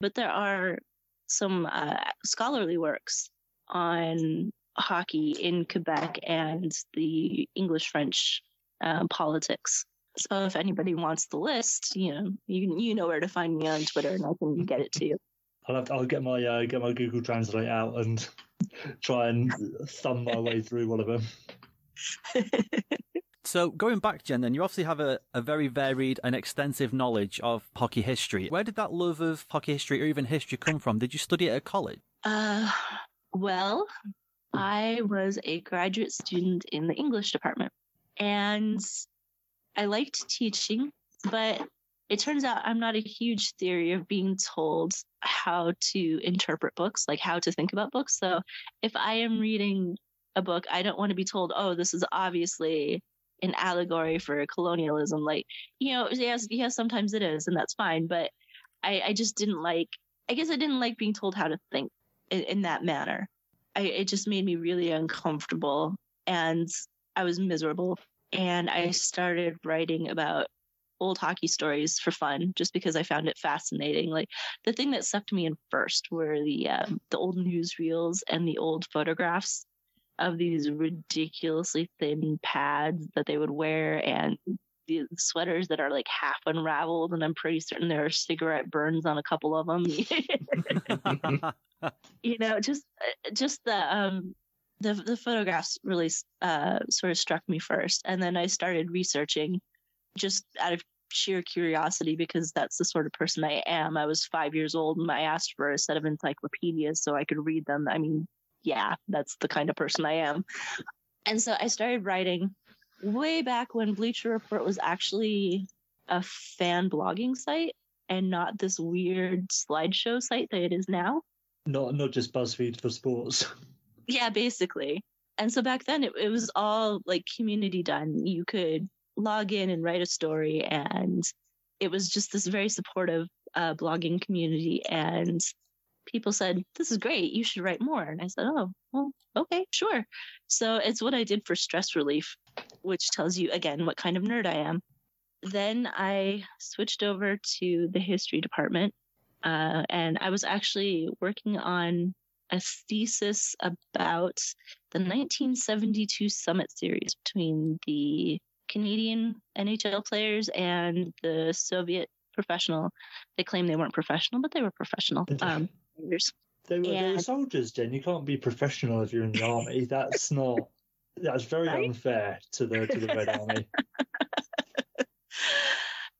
But there are some uh, scholarly works on hockey in Quebec and the English French uh, politics. So if anybody wants the list, you know, you you know where to find me on Twitter, and I can get it to you. I'll have to, I'll get my uh, get my Google Translate out and try and thumb my way through one of them. [laughs] So going back, Jen, then you obviously have a, a very varied and extensive knowledge of hockey history. Where did that love of hockey history or even history come from? Did you study it at college? Uh, well, I was a graduate student in the English department, and I liked teaching, but it turns out I'm not a huge theory of being told how to interpret books, like how to think about books. So if I am reading a book, I don't want to be told, oh, this is obviously an allegory for colonialism. Like, you know, yes, yes, sometimes it is, and that's fine. But I, I just didn't like, I guess I didn't like being told how to think in, in that manner. I, it just made me really uncomfortable and I was miserable. And I started writing about old hockey stories for fun just because I found it fascinating. Like the thing that sucked me in first were the um, the old newsreels and the old photographs of these ridiculously thin pads that they would wear and the sweaters that are like half unraveled and I'm pretty certain there are cigarette burns on a couple of them. [laughs] you know, just uh, just the um the the photographs really uh sort of struck me first and then I started researching just out of sheer curiosity because that's the sort of person I am. I was 5 years old and I asked for a set of encyclopedias so I could read them. I mean, yeah, that's the kind of person I am. And so I started writing way back when Bleacher Report was actually a fan blogging site and not this weird slideshow site that it is now. Not not just BuzzFeed for sports. [laughs] Yeah, basically. And so back then it, it was all like community done. You could log in and write a story and it was just this very supportive uh, blogging community and people said, This is great. You should write more. And I said, Oh, well, okay, sure. So it's what I did for stress relief, which tells you again what kind of nerd I am. Then I switched over to the history department. Uh, and I was actually working on a thesis about the 1972 Summit Series between the Canadian NHL players and the Soviet professional. They claim they weren't professional, but they were professional. Um, They were, they were soldiers, Jen. You can't be professional if you're in the army. [laughs] That's not. That's very Right? unfair to the to the Red [laughs] Army.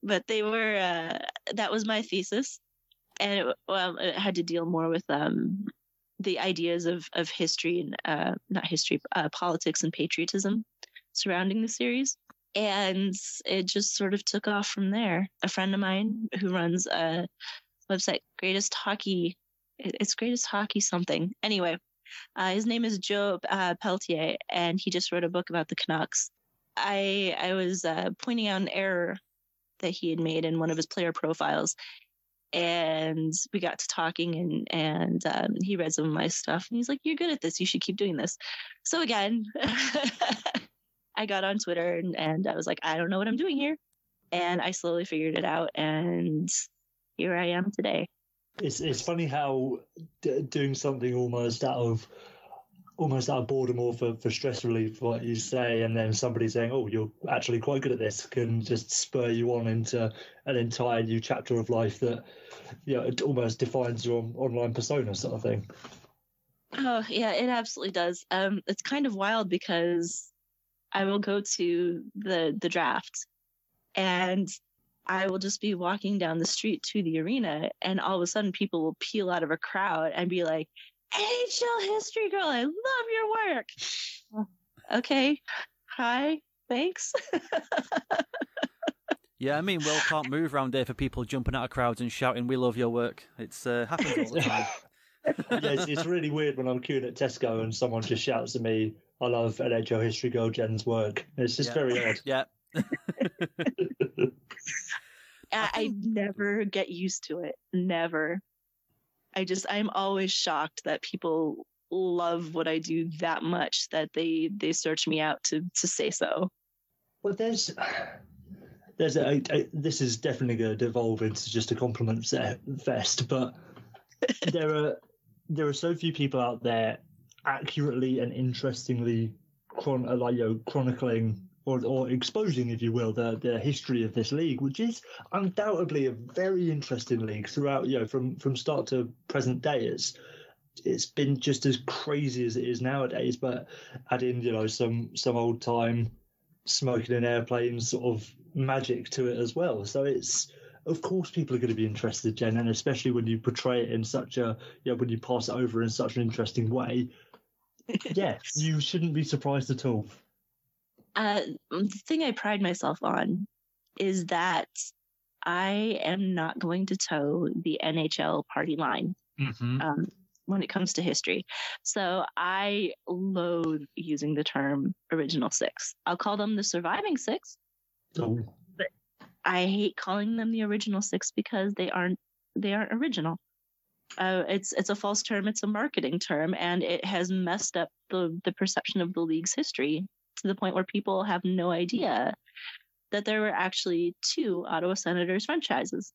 but they were uh, that was my thesis and it, well it had to deal more with um, the ideas of of history and uh, not history uh, politics and patriotism surrounding the series and it just sort of took off from there a friend of mine who runs a website greatest hockey it- it's greatest hockey something. Anyway uh, his name is joe uh, pelletier and he just wrote a book about the canucks. I i was uh, pointing out an error that he had made in one of his player profiles and we got to talking and and um, he read some of my stuff and he's like you're good at this. You should keep doing this. So again [laughs] i got on twitter and, and i was like i don't know what i'm doing here. And i slowly figured it out and here i am today It's it's funny how d- doing something almost out of almost out of boredom or for, for stress relief, what you say, and then somebody saying, "Oh, you're actually quite good at this," can just spur you on into an entire new chapter of life that, you know, it almost defines your online persona, sort of thing. Oh yeah, it absolutely does. Um, it's kind of wild because I will go to the the draft, and I will just be walking down the street to the arena, and all of a sudden people will peel out of a crowd and be like, "NHL history girl, I love your work." Okay, hi, thanks. [laughs] Yeah, I mean, Will can't move around here for people jumping out of crowds and shouting, "We love your work." It's uh, happens all the [laughs] time. yeah, it's, it's really weird when I'm queuing at Tesco and someone just shouts at me, "I love NHL history girl Jen's work." It's just Yeah. very odd. yeah, [laughs] I, I never get used to it. Never. I just I'm always shocked that people love what I do that much that they they search me out to to say so. Well, there's there's a, a this is definitely going to devolve into just a compliment se- fest, but [laughs] there are there are so few people out there accurately and interestingly chron- uh, like you know, chronicling or, or exposing, if you will, the the history of this league, which is undoubtedly a very interesting league throughout you know from from start to present day. It's it's been just as crazy as it is nowadays, but adding, you know some some old time smoking in airplanes sort of magic to it as well. So it's of course people are going to be interested, Jen, and especially when you portray it in such a yeah when you pass it over in such an interesting way. [laughs] Yeah, you shouldn't be surprised at all. Uh, the thing I pride myself on is that I am not going to toe the NHL party line Mm-hmm. um, when it comes to history. So I loathe using the term original six. I'll call them the surviving six. but I hate calling them the original six because they aren't they aren't original. Uh, it's it's a false term. It's a marketing term, and it has messed up the the perception of the league's history to the point where people have no idea that there were actually two Ottawa Senators franchises,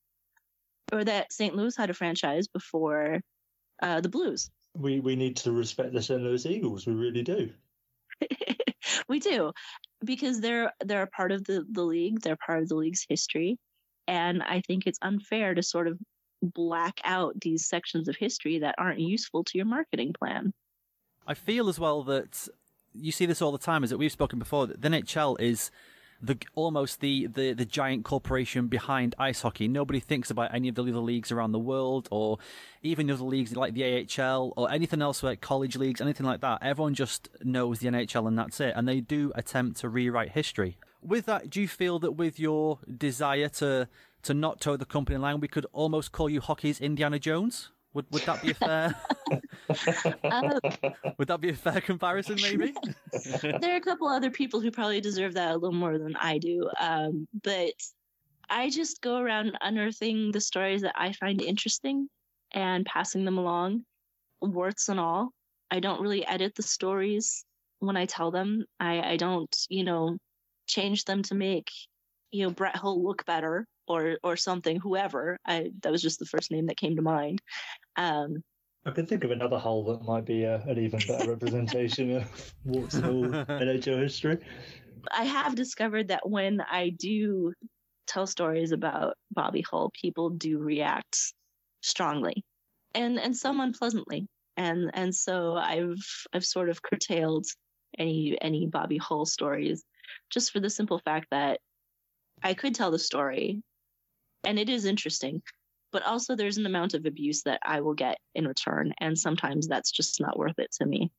or that St. Louis had a franchise before uh, the Blues. We we need to respect the St. Louis Eagles. We really do. [laughs] we do because they're they're a part of the the league they're part of the league's history and i think it's unfair to sort of black out these sections of history that aren't useful to your marketing plan I feel as well that you see this all the time. Is that we've spoken before? That the NHL is the almost the, the the giant corporation behind ice hockey. Nobody thinks about any of the other leagues around the world, or even other leagues like the AHL or anything else like college leagues, anything like that. Everyone just knows the NHL and that's it. And they do attempt to rewrite history. With that, do you feel that with your desire to to not toe the company line, we could almost call you hockey's Indiana Jones? Would would that be a fair? uh, [laughs] [laughs] would that be a fair comparison? Maybe. [laughs] there are a couple other people who probably deserve that a little more than i do um, but i just go around unearthing the stories that i find interesting and passing them along warts and all i don't really edit the stories when i tell them i, I don't you know change them to make you know brett hull look better or or something whoever i that was just the first name that came to mind um I can think of another hole that might be a, an even better representation of Warts and all NHL history. I have discovered that when I do tell stories about Bobby Hull, people do react strongly, and and some unpleasantly, and and so I've I've sort of curtailed any any Bobby Hull stories, just for the simple fact that I could tell the story, and it is interesting, but also there's an amount of abuse that I will get in return, and sometimes that's just not worth it to me.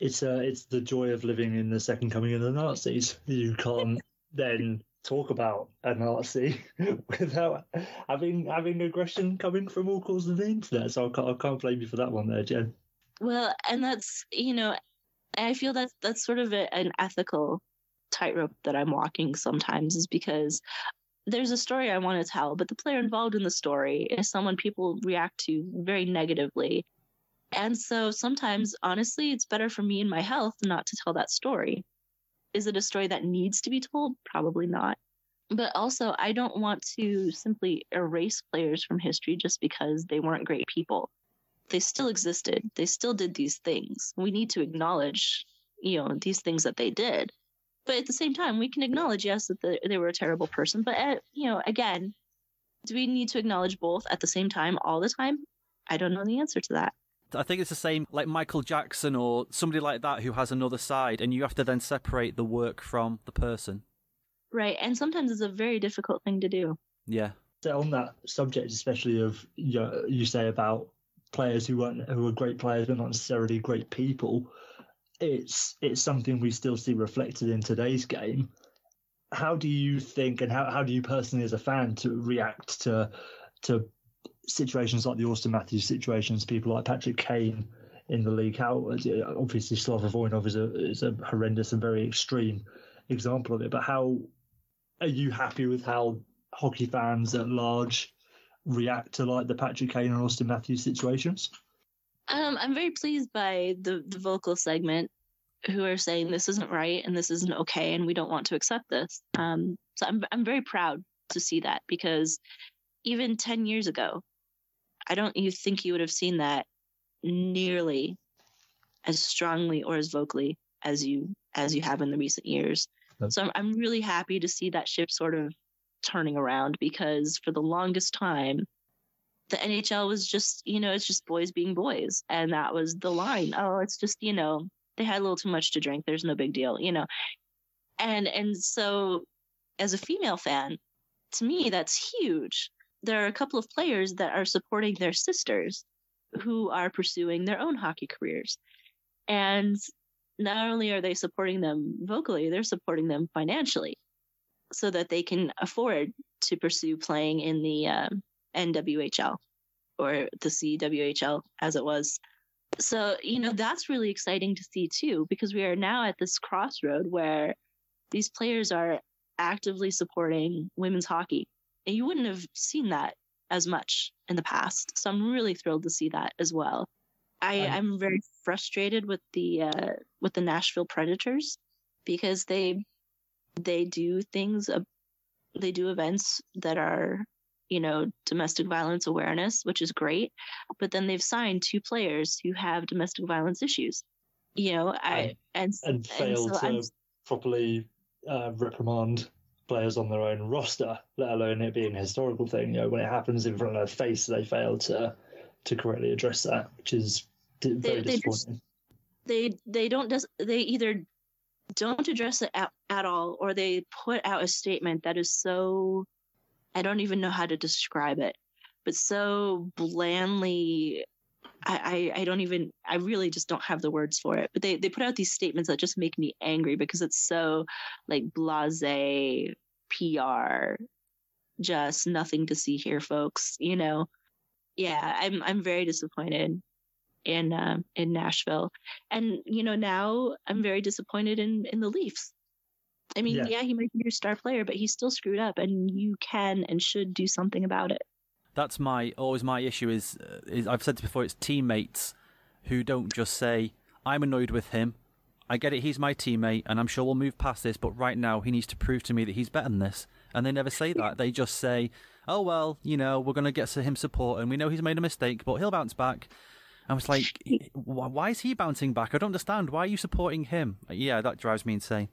It's uh, it's the joy of living in the second coming of the Nazis. You can't [laughs] then talk about a Nazi [laughs] without having having aggression coming from all corners of the internet. So I can't, I can't blame you for that one there, Jen. Well, and that's you know, I feel that that's sort of a, an ethical tightrope that I'm walking sometimes, is because there's a story I want to tell, but the player involved in the story is someone people react to very negatively. And so sometimes, honestly, it's better for me and my health not to tell that story. Is it a story that needs to be told? Probably not. But also, I don't want to simply erase players from history just because they weren't great people. They still existed. They still did these things. We need to acknowledge, you know, these things that they did. But at the same time, we can acknowledge, yes, that the, they were a terrible person. But, uh, you know, again, do we need to acknowledge both at the same time all the time? I don't know the answer to that. I think it's the same like Michael Jackson or somebody like that who has another side, and you have to then separate the work from the person. Right. And sometimes it's a very difficult thing to do. Yeah. So on that subject, especially of you, know, you say about players who weren't who were great players but not necessarily great people, it's it's something we still see reflected in today's game. How do you think, and how, how do you personally, as a fan, to react to to situations like the Auston Matthews situations, people like Patrick Kane in the league? How obviously Slava Voinov is a is a horrendous and very extreme example of it, but how are you happy with how hockey fans at large react to like the Patrick Kane and Auston Matthews situations? Um, I'm very pleased by the, the vocal segment who are saying this isn't right and this isn't okay and we don't want to accept this. Um, so I'm I'm very proud to see that because even 10 years ago, I don't you think you would have seen that nearly as strongly or as vocally as you as you have in the recent years. So I'm I'm really happy to see that ship sort of turning around because for the longest time the NHL was just, you know, it's just boys being boys. And that was the line. Oh, it's just, you know, they had a little too much to drink. There's no big deal, you know. And and so as a female fan, to me that's huge. There are a couple of players that are supporting their sisters who are pursuing their own hockey careers. And not only are they supporting them vocally, they're supporting them financially. so that they can afford to pursue playing in the um, NWHL or the CWHL as it was. So, you know, that's really exciting to see too, because we are now at this crossroad where these players are actively supporting women's hockey. And you wouldn't have seen that as much in the past. So I'm really thrilled to see that as well. I, I'm very frustrated with the uh, with the Nashville Predators because they they do things uh, they do events that are you know domestic violence awareness which is great but then they've signed two players who have domestic violence issues you know i and and fail so to I'm- properly uh, reprimand players on their own roster, let alone it being a historical thing. You know, when it happens in front of their face, they fail to to correctly address that, which is di- very they just- disappointing. they they don't just they either don't address it at, at all or they put out a statement that is so i don't even know how to describe it but so blandly I, I i don't even i really just don't have the words for it. But they they put out these statements that just make me angry because it's so like blase pr just nothing to see here folks you know? Yeah i'm i'm very disappointed in um, in Nashville, and you know now I'm very disappointed in in the Leafs. I mean, Yeah. yeah. he might be your star player, but he's still screwed up, and you can and should do something about it. That's my always my issue is, uh, is I've said this before. It's teammates who don't just say I'm annoyed with him. I get it. He's my teammate, and I'm sure we'll move past this. But right now, he needs to prove to me that he's better than this. And they never say [laughs] that. They just say, "Oh well, you know, we're going to get him support, and we know he's made a mistake, but he'll bounce back." I was like, [laughs] "Why why is he bouncing back? I don't understand. Why are you supporting him?" Yeah, that drives me insane.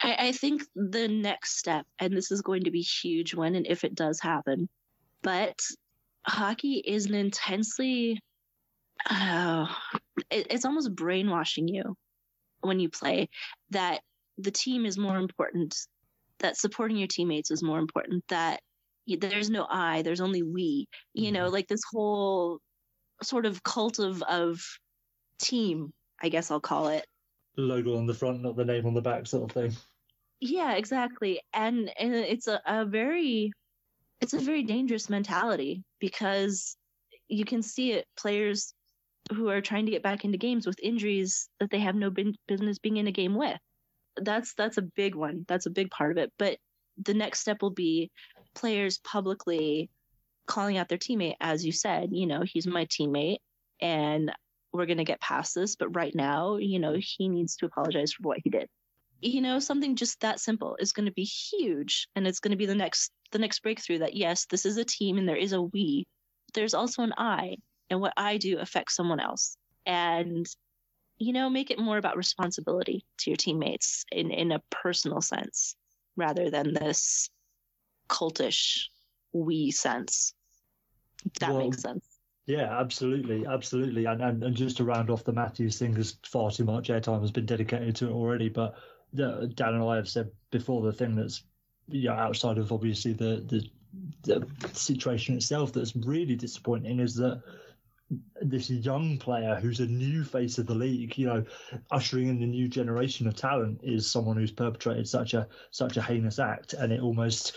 I, I think the next step, and this is going to be huge when and if it does happen, but hockey is an intensely, uh, it, it's almost brainwashing you when you play that the team is more important, that supporting your teammates is more important, that there's no I, there's only we. You know, like this whole sort of cult of of team, I guess I'll call it. Logo on the front, not the name on the back, sort of thing. Yeah, exactly. And and it's a, a very it's a very dangerous mentality because you can see it players who are trying to get back into games with injuries that they have no business being in a game with. That's that's a big one. That's a big part of it. But the next step will be players publicly calling out their teammate as you said, you know, he's my teammate and we're going to get past this, but right now, you know, he needs to apologize for what he did you know something just that simple is going to be huge and it's going to be the next the next breakthrough that yes this is a team and there is a we there's also an i and what i do affects someone else and you know make it more about responsibility to your teammates in in a personal sense rather than this cultish we sense that Well, makes sense Yeah, absolutely, absolutely. And, and and just to round off the Matthews thing, because far too much airtime has been dedicated to it already. But uh, Dan and I have said before the thing that's you know, outside of obviously the, the the situation itself that's really disappointing is that this young player who's a new face of the league, you know, ushering in the new generation of talent, is someone who's perpetrated such a such a heinous act, and it almost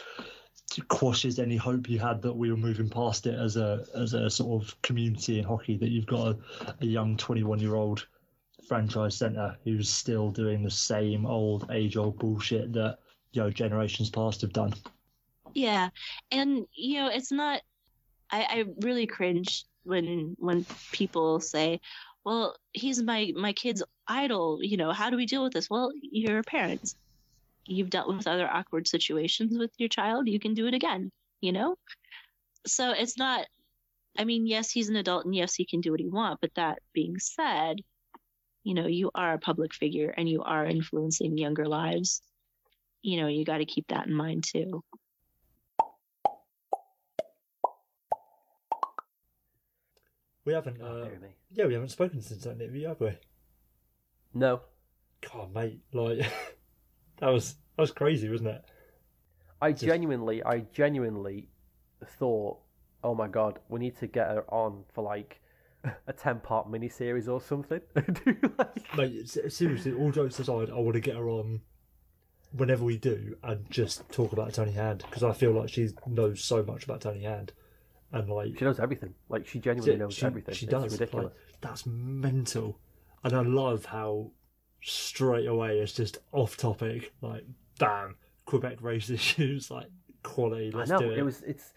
quashes any hope you had that we were moving past it as a as a sort of community in hockey. That you've got a, a young 21 year old franchise center who's still doing the same old age old bullshit that you know generations past have done. Yeah, and you know, it's not. I, I really cringe when when people say, "Well, he's my my kid's idol." You know, how do we deal with this? Well, you're parents. You've dealt with other awkward situations with your child. You can do it again. You know, so it's not. I mean, yes, he's an adult, and yes, he can do what he wants. But that being said, you know, you are a public figure, and you are influencing younger lives. You know, you got to keep that in mind too. We haven't. Uh, me. yeah, we haven't spoken since that interview, have we? No, God, mate, like [laughs] that was that was crazy, wasn't it? I Just- genuinely, I genuinely thought, oh my god, we need to get her on for like a ten-part miniseries or something. [laughs] Do like, Mate, seriously, all jokes aside, I want to get her on whenever we do and just talk about Tony Hand because I feel like she knows so much about Tony Hand and like She knows everything. Like she genuinely knows she, everything. She does. ridiculous. Like, that's mental, and I love how straight away it's just off topic. Like, bam, Quebec race [laughs] issues, like quality. Let's I know do it. it was. It's.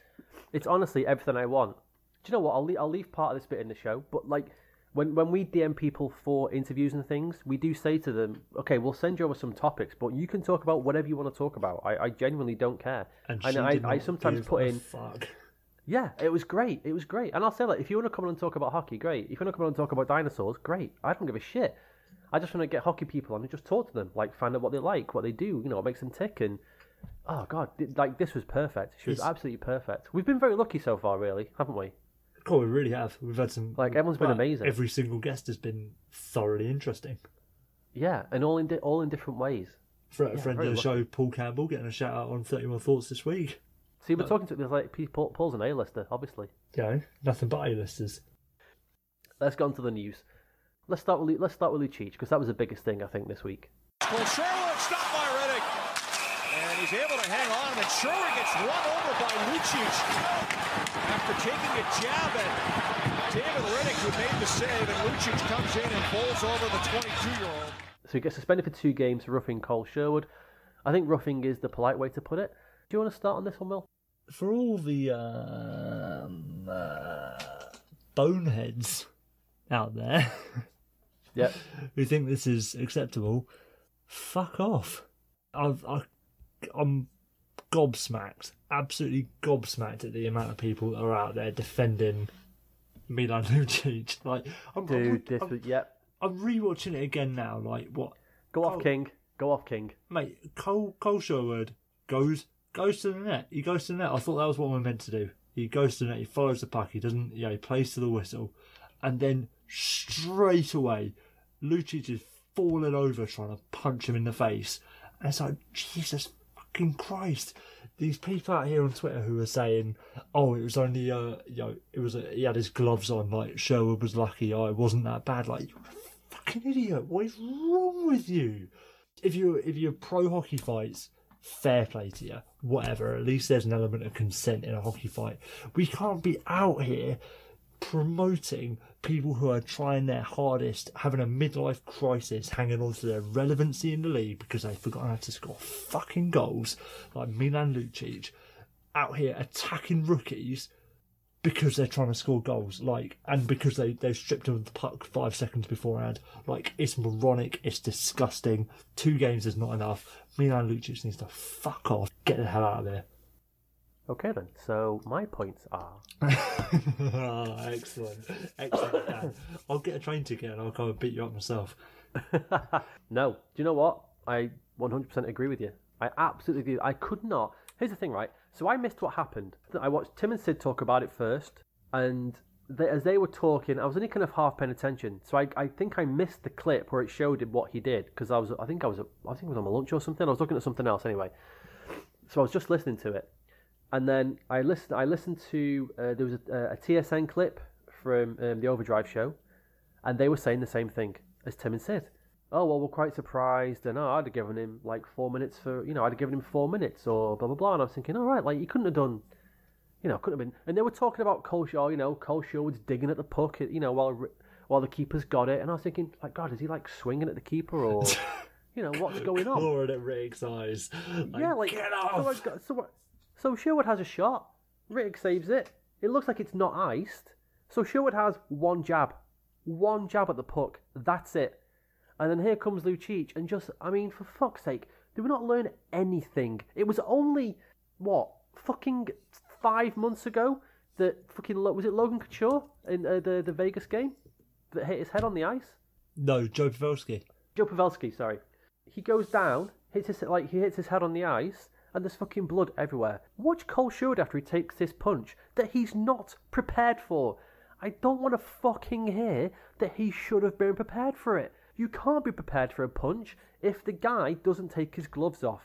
It's honestly everything I want. Do you know what? I'll leave, I'll leave part of this bit in the show, but like when when we DM people for interviews and things, we do say to them, okay, we'll send you over some topics, but you can talk about whatever you want to talk about. I, I genuinely don't care. and and she I, did I sometimes put in, fuck. yeah, it was great. It was great. And I'll say that if you want to come on and talk about hockey, great. If you want to come on and talk about dinosaurs, great. I don't give a shit. I just want to get hockey people on and just talk to them, like find out what they like, what they do, you know, what makes them tick. And oh god, like this was perfect. She was It's- absolutely perfect. We've been very lucky so far, really, haven't we? Cool, we really have. We've had some. Like, everyone's been well, amazing. Every single guest has been thoroughly interesting. Yeah, and all in di- all in different ways. For a Yeah, friend very of the show, Paul Campbell, getting a shout out on 31 Thoughts this week. See, we're talking to there's like people. Paul's an A-lister, obviously. Yeah, nothing but A-listers. Let's go on to the news. Let's start with Lu- let's start with Lucic because that was the biggest thing I think this week. Well, Sherwood stopped by Rittich. And he's able to hang on, and Sherwood gets run over by Lucic after taking a jab at David Rittich, who made the save, and Lucic comes in and bowls over the 22-year-old. So he gets suspended for two games for roughing Kole Sherwood. I think roughing is the polite way to put it. Do you want to start on this one, Will? For all the um, uh, boneheads out there [laughs] Yeah. who think this is acceptable, fuck off. I've, I, I'm gobsmacked, absolutely gobsmacked at the amount of people that are out there defending Milan [laughs] Lucic. Like, I'm, Dude, I'm, this I'm, was yeah. I'm rewatching it again now. Like, what, Go off, Cole- King. Go off, King. mate? Kole Kole Sherwood goes goes to the net. He goes to the net. I thought that was what we're meant to do. He goes to the net. He follows the puck. He doesn't. You know, he plays to the whistle, and then straight away, Lucic is falling over trying to punch him in the face. And it's like Jesus fucking Christ. These people out here on Twitter who are saying, "Oh, it was only uh, you know, it was a, he had his gloves on. Like Sherwood was lucky. Oh, it wasn't that bad. Like you're a fucking idiot. What is wrong with you? If you if you're pro hockey fights, fair play to you. Whatever. At least there's an element of consent in a hockey fight. We can't be out here promoting people who are trying their hardest, having a midlife crisis, hanging on to their relevancy in the league because they've forgotten how to score fucking goals, like Milan Lucic, out here attacking rookies because they're trying to score goals, like, and because they they've stripped them of the puck five seconds beforehand. Like, it's moronic, it's disgusting. Two games is not enough. Milan Lucic needs to fuck off, get the hell out of there. Okay then. So my points are [laughs] Ah, excellent, excellent. [coughs] Dan. I'll get a train ticket and I'll come and beat you up myself. [laughs] no. Do you know what? I 100% agree with you. I absolutely agree. I could not. Here's the thing, right? So I missed what happened. I watched Tim and Sid talk about it first, and they, as they were talking, I was only kind of half paying attention. So I, I think I missed the clip where it showed him what he did because I was, I think I was, I think I was on my lunch or something. I was looking at something else anyway. So I was just listening to it, and then I listened. I listened to uh, there was a, a TSN clip from um, the Overdrive show, and they were saying the same thing as Tim and Sid. Oh well, we're quite surprised, and oh, I'd have given him like four minutes for you know I'd have given him four minutes or blah blah blah. And I was thinking, all right, like you couldn't have done, you know, couldn't have been. And they were talking about Cole Shaw, you know, Kole Sherwood's digging at the puck, you know, while while the keeper's got it, and I was thinking, like, God, is he like swinging at the keeper or, [laughs] you know, what's going on? Clawing at Rick's eyes. yeah, like get So, off. I got, so, so Sherwood has a shot. Rittich saves it. It looks like it's not iced. So Sherwood has one jab, one jab at the puck. That's it. And then here comes Lucic, and just, I mean, for fuck's sake, did we not learn anything? It was only what fucking five months ago that fucking was it Logan Couture in uh, the the Vegas game that hit his head on the ice. No, Joe Pavelski. Joe Pavelski, sorry. He goes down, hits his like he hits his head on the ice, and there's fucking blood everywhere. Watch Kole Sherwood after he takes this punch that he's not prepared for. I don't want to fucking hear that he should have been prepared for it. You can't be prepared for a punch if the guy doesn't take his gloves off.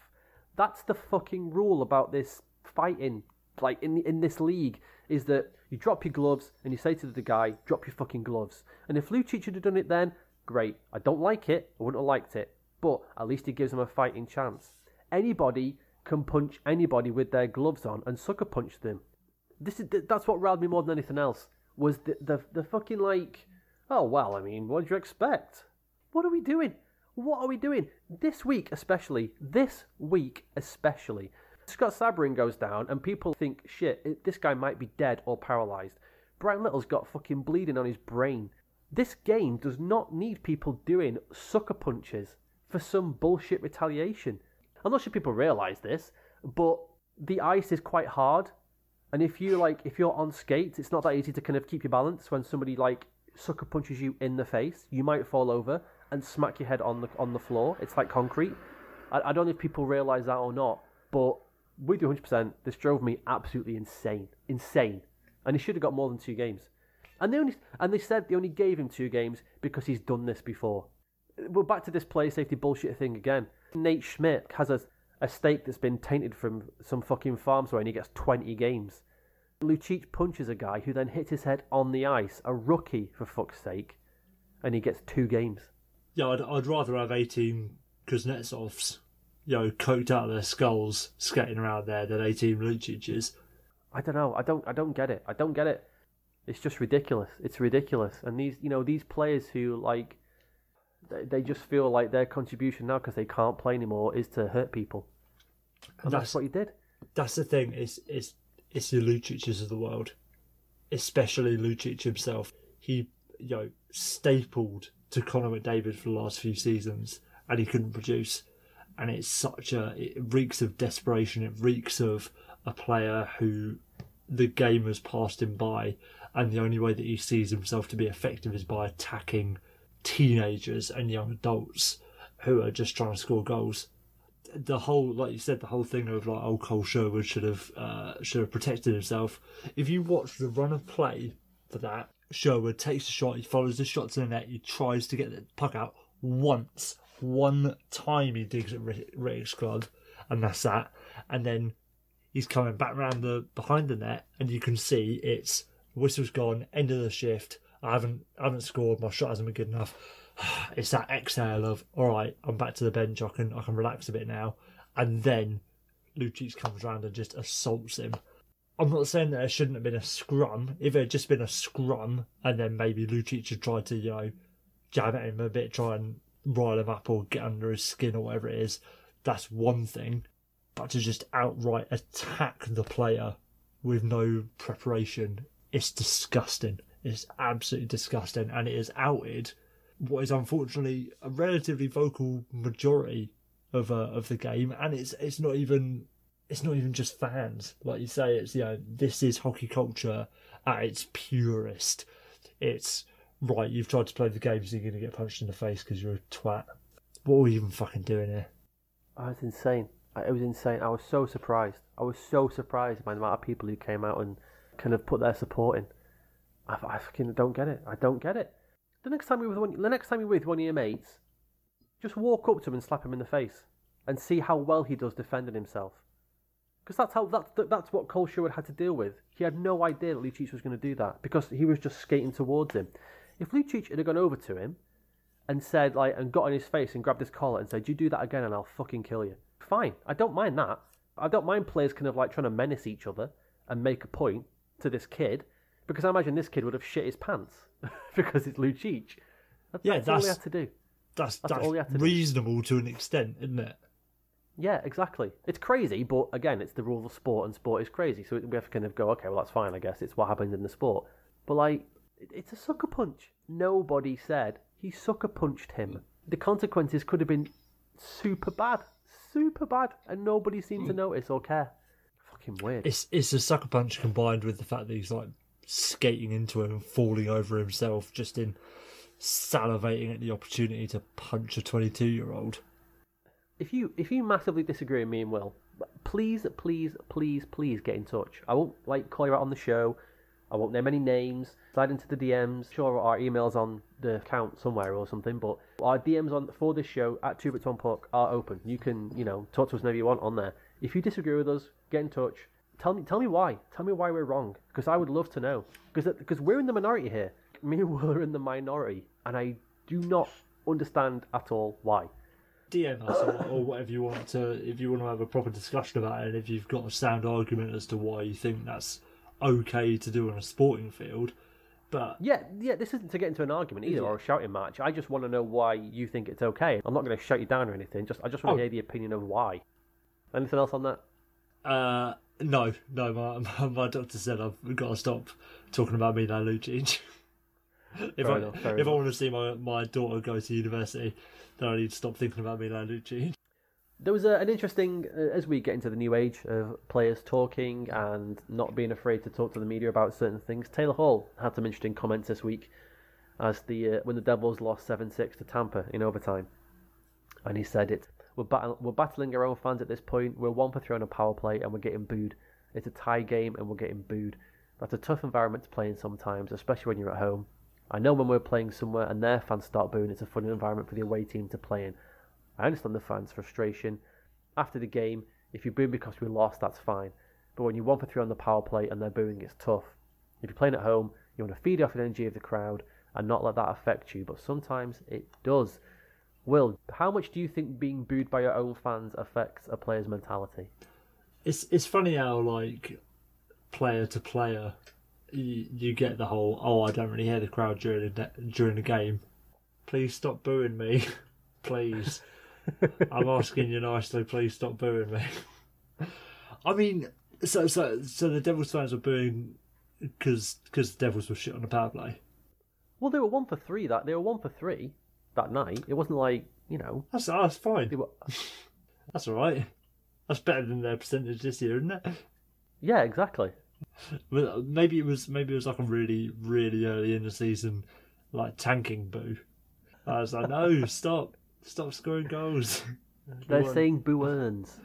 That's the fucking rule about this fighting, like in in this league, is that you drop your gloves and you say to the guy, drop your fucking gloves. And if Lucic had done it then, great. I don't like it. I wouldn't have liked it. But at least he gives him a fighting chance. Anybody can punch anybody with their gloves on and sucker punch them. This is that's what riled me more than anything else. Was the the, the fucking like, oh well, I mean, what did you expect? What are we doing? What are we doing this week, especially this week, especially? Scott Sabourin goes down, and people think, shit, it, this guy might be dead or paralyzed. Bryan Little's got fucking bleeding on his brain. This game does not need people doing sucker punches for some bullshit retaliation. I'm not sure people realise this, but the ice is quite hard, and if you like, if you're on skates, it's not that easy to kind of keep your balance when somebody like sucker punches you in the face. You might fall over and smack your head on the on the floor. It's like concrete. I, I don't know if people realise that or not, but with you 100%, this drove me absolutely insane, insane, and he should have got more than two games. And they only and they said they only gave him two games because he's done this before. We're back to this play safety bullshit thing again. Nate Schmidt has a, a stake that's been tainted from some fucking farm somewhere and he gets 20 games. Lucic punches a guy who then hits his head on the ice, a rookie for fuck's sake, and he gets two games. Yeah, I'd, I'd rather have 18 Kuznetsovs, you know, coked out of their skulls skating around there than 18 Lucic's. I don't know. I don't. I don't get it. I don't get it. It's just ridiculous. It's ridiculous. And these, you know, these players who like they, they just feel like their contribution now because they can't play anymore is to hurt people. And that's, That's- what he did. That's the thing. It's it's it's the Lucic's of the world, especially Lucic himself. He you know stapled to Connor McDavid for the last few seasons, and he couldn't produce. And it's such a it reeks of desperation. It reeks of a player who the game has passed him by, and the only way that he sees himself to be effective is by attacking teenagers and young adults who are just trying to score goals the whole, like you said, the whole thing of like, oh, Kole Sherwood should have uh, should have protected himself. If you watch the run of play for that, Sherwood takes a shot, he follows the shot to the net, he tries to get the puck out once, one time he digs at Ri- Rittich's glove, and that's that. And then he's coming back round the behind the net, and you can see it's whistle's gone, end of the shift. I haven't I haven't scored, my shot hasn't been good enough. [sighs] It's that exhale of all right, I'm back to the bench. I can I can relax a bit now, and then Lucic comes round and just assaults him. I'm not saying that there shouldn't have been a scrum. If it had just been a scrum, and then maybe Lucic had tried to you know jab at him a bit, try and rile him up or get under his skin or whatever it is, that's one thing. But to just outright attack the player with no preparation, it's disgusting. It's absolutely disgusting, and it is outed what is unfortunately a relatively vocal majority of uh, of the game, and it's it's not even it's not even just fans. Like you say, it's you know this is hockey culture at its purest. It's right. You've tried to play the game, so you're going to get punched in the face because you're a twat. What are we even fucking doing here? I was insane. It was insane. I was so surprised. I was so surprised by the amount of people who came out and kind of put their support in. I, I fucking don't get it. I don't get it. The next time you're with one, the next time you're with one of your mates, just walk up to him and slap him in the face, and see how well he does defending himself. Because that's how that's that's what Kole Sherwood had to deal with. He had no idea that Lucic was going to do that because he was just skating towards him. If Lucic had gone over to him and said like and got on his face and grabbed his collar and said, "You do that again, and I'll fucking kill you." Fine, I don't mind that. I don't mind players kind of like trying to menace each other and make a point to this kid because I imagine this kid would have shit his pants [laughs] because it's Lucic. That's, Yeah, that's, all he had to do. That's That's that's, all you have to do. reasonable to an extent, isn't it? Yeah, exactly. It's crazy, but again, it's the rule of sport, and sport is crazy. So we have to kind of go, okay, well, that's fine, I guess. It's what happens in the sport. But, like, it's a sucker punch. Nobody said he sucker punched him. The consequences could have been super bad. Super bad. And nobody seemed to hmm. notice or care. Fucking weird. It's it's a sucker punch combined with the fact that he's like skating into him and falling over himself, just in salivating at the opportunity to punch a 22 year old. if you if you massively disagree with me and Will, please, please, please, please get in touch. I won't like call you out on the show. I won't name any names. Slide into the DMs. Sure, our emails on the account somewhere or something, but our DMs on for this show at Two are open. You can you know talk to us whenever you want on there. If you disagree with us, get in touch. Tell me tell me why. Tell me why we're wrong because I would love to know. Because because we're in the minority here. Me and Will are in the minority, and I do not understand at all why. DM us or, or whatever you want to, if you want to have a proper discussion about it, and if you've got a sound argument as to why you think that's okay to do on a sporting field. But Yeah, yeah. This isn't to get into an argument either or a shouting match. I just want to know why you think it's okay. I'm not going to shout you down or anything. Just I just want Oh. to hear the opinion of why. Anything else on that? uh, no, no, my, my, my doctor said I've got to stop talking about me Milan Lucic. if Fair I enough, if I want to see my, my daughter go to university, then I need to stop thinking about Milan Lucic. There was a, an interesting, uh, as we get into the new age of players talking and not being afraid to talk to the media about certain things. Taylor Hall had some interesting comments this week as the uh, when the Devils lost seven six to Tampa in overtime, and he said it. We're, battle, we're battling our own fans at this point. We're one for three on a power play and we're getting booed. It's a tie game and we're getting booed. That's a tough environment to play in sometimes, especially when you're at home. I know when we're playing somewhere and their fans start booing, it's a fun environment for the away team to play in. I understand the fans' frustration. After the game, if you boo because we lost, that's fine. But when you're one for three on the power play and they're booing, it's tough. If you're playing at home, you want to feed off the energy of the crowd and not let that affect you, but sometimes it does. Will, how much do you think being booed by your own fans affects a player's mentality? It's it's funny how like player to player, you, you get the whole oh I don't really hear the crowd during the during the game. Please stop booing me, [laughs] please. I'm asking you nicely. Please stop booing me. I mean, so so so the Devils fans were booing because because the Devils were shit on the power play. Well, they were one for three. That they were one for three that night. It wasn't like you know. That's that's fine. Were, [laughs] That's all right. That's better than their percentage this year, isn't it? yeah, exactly. Maybe it was maybe it was like a really really early in the season, like tanking boo. I was like, no, [laughs] stop, stop scoring goals. [laughs] They're Go on. saying boo earns.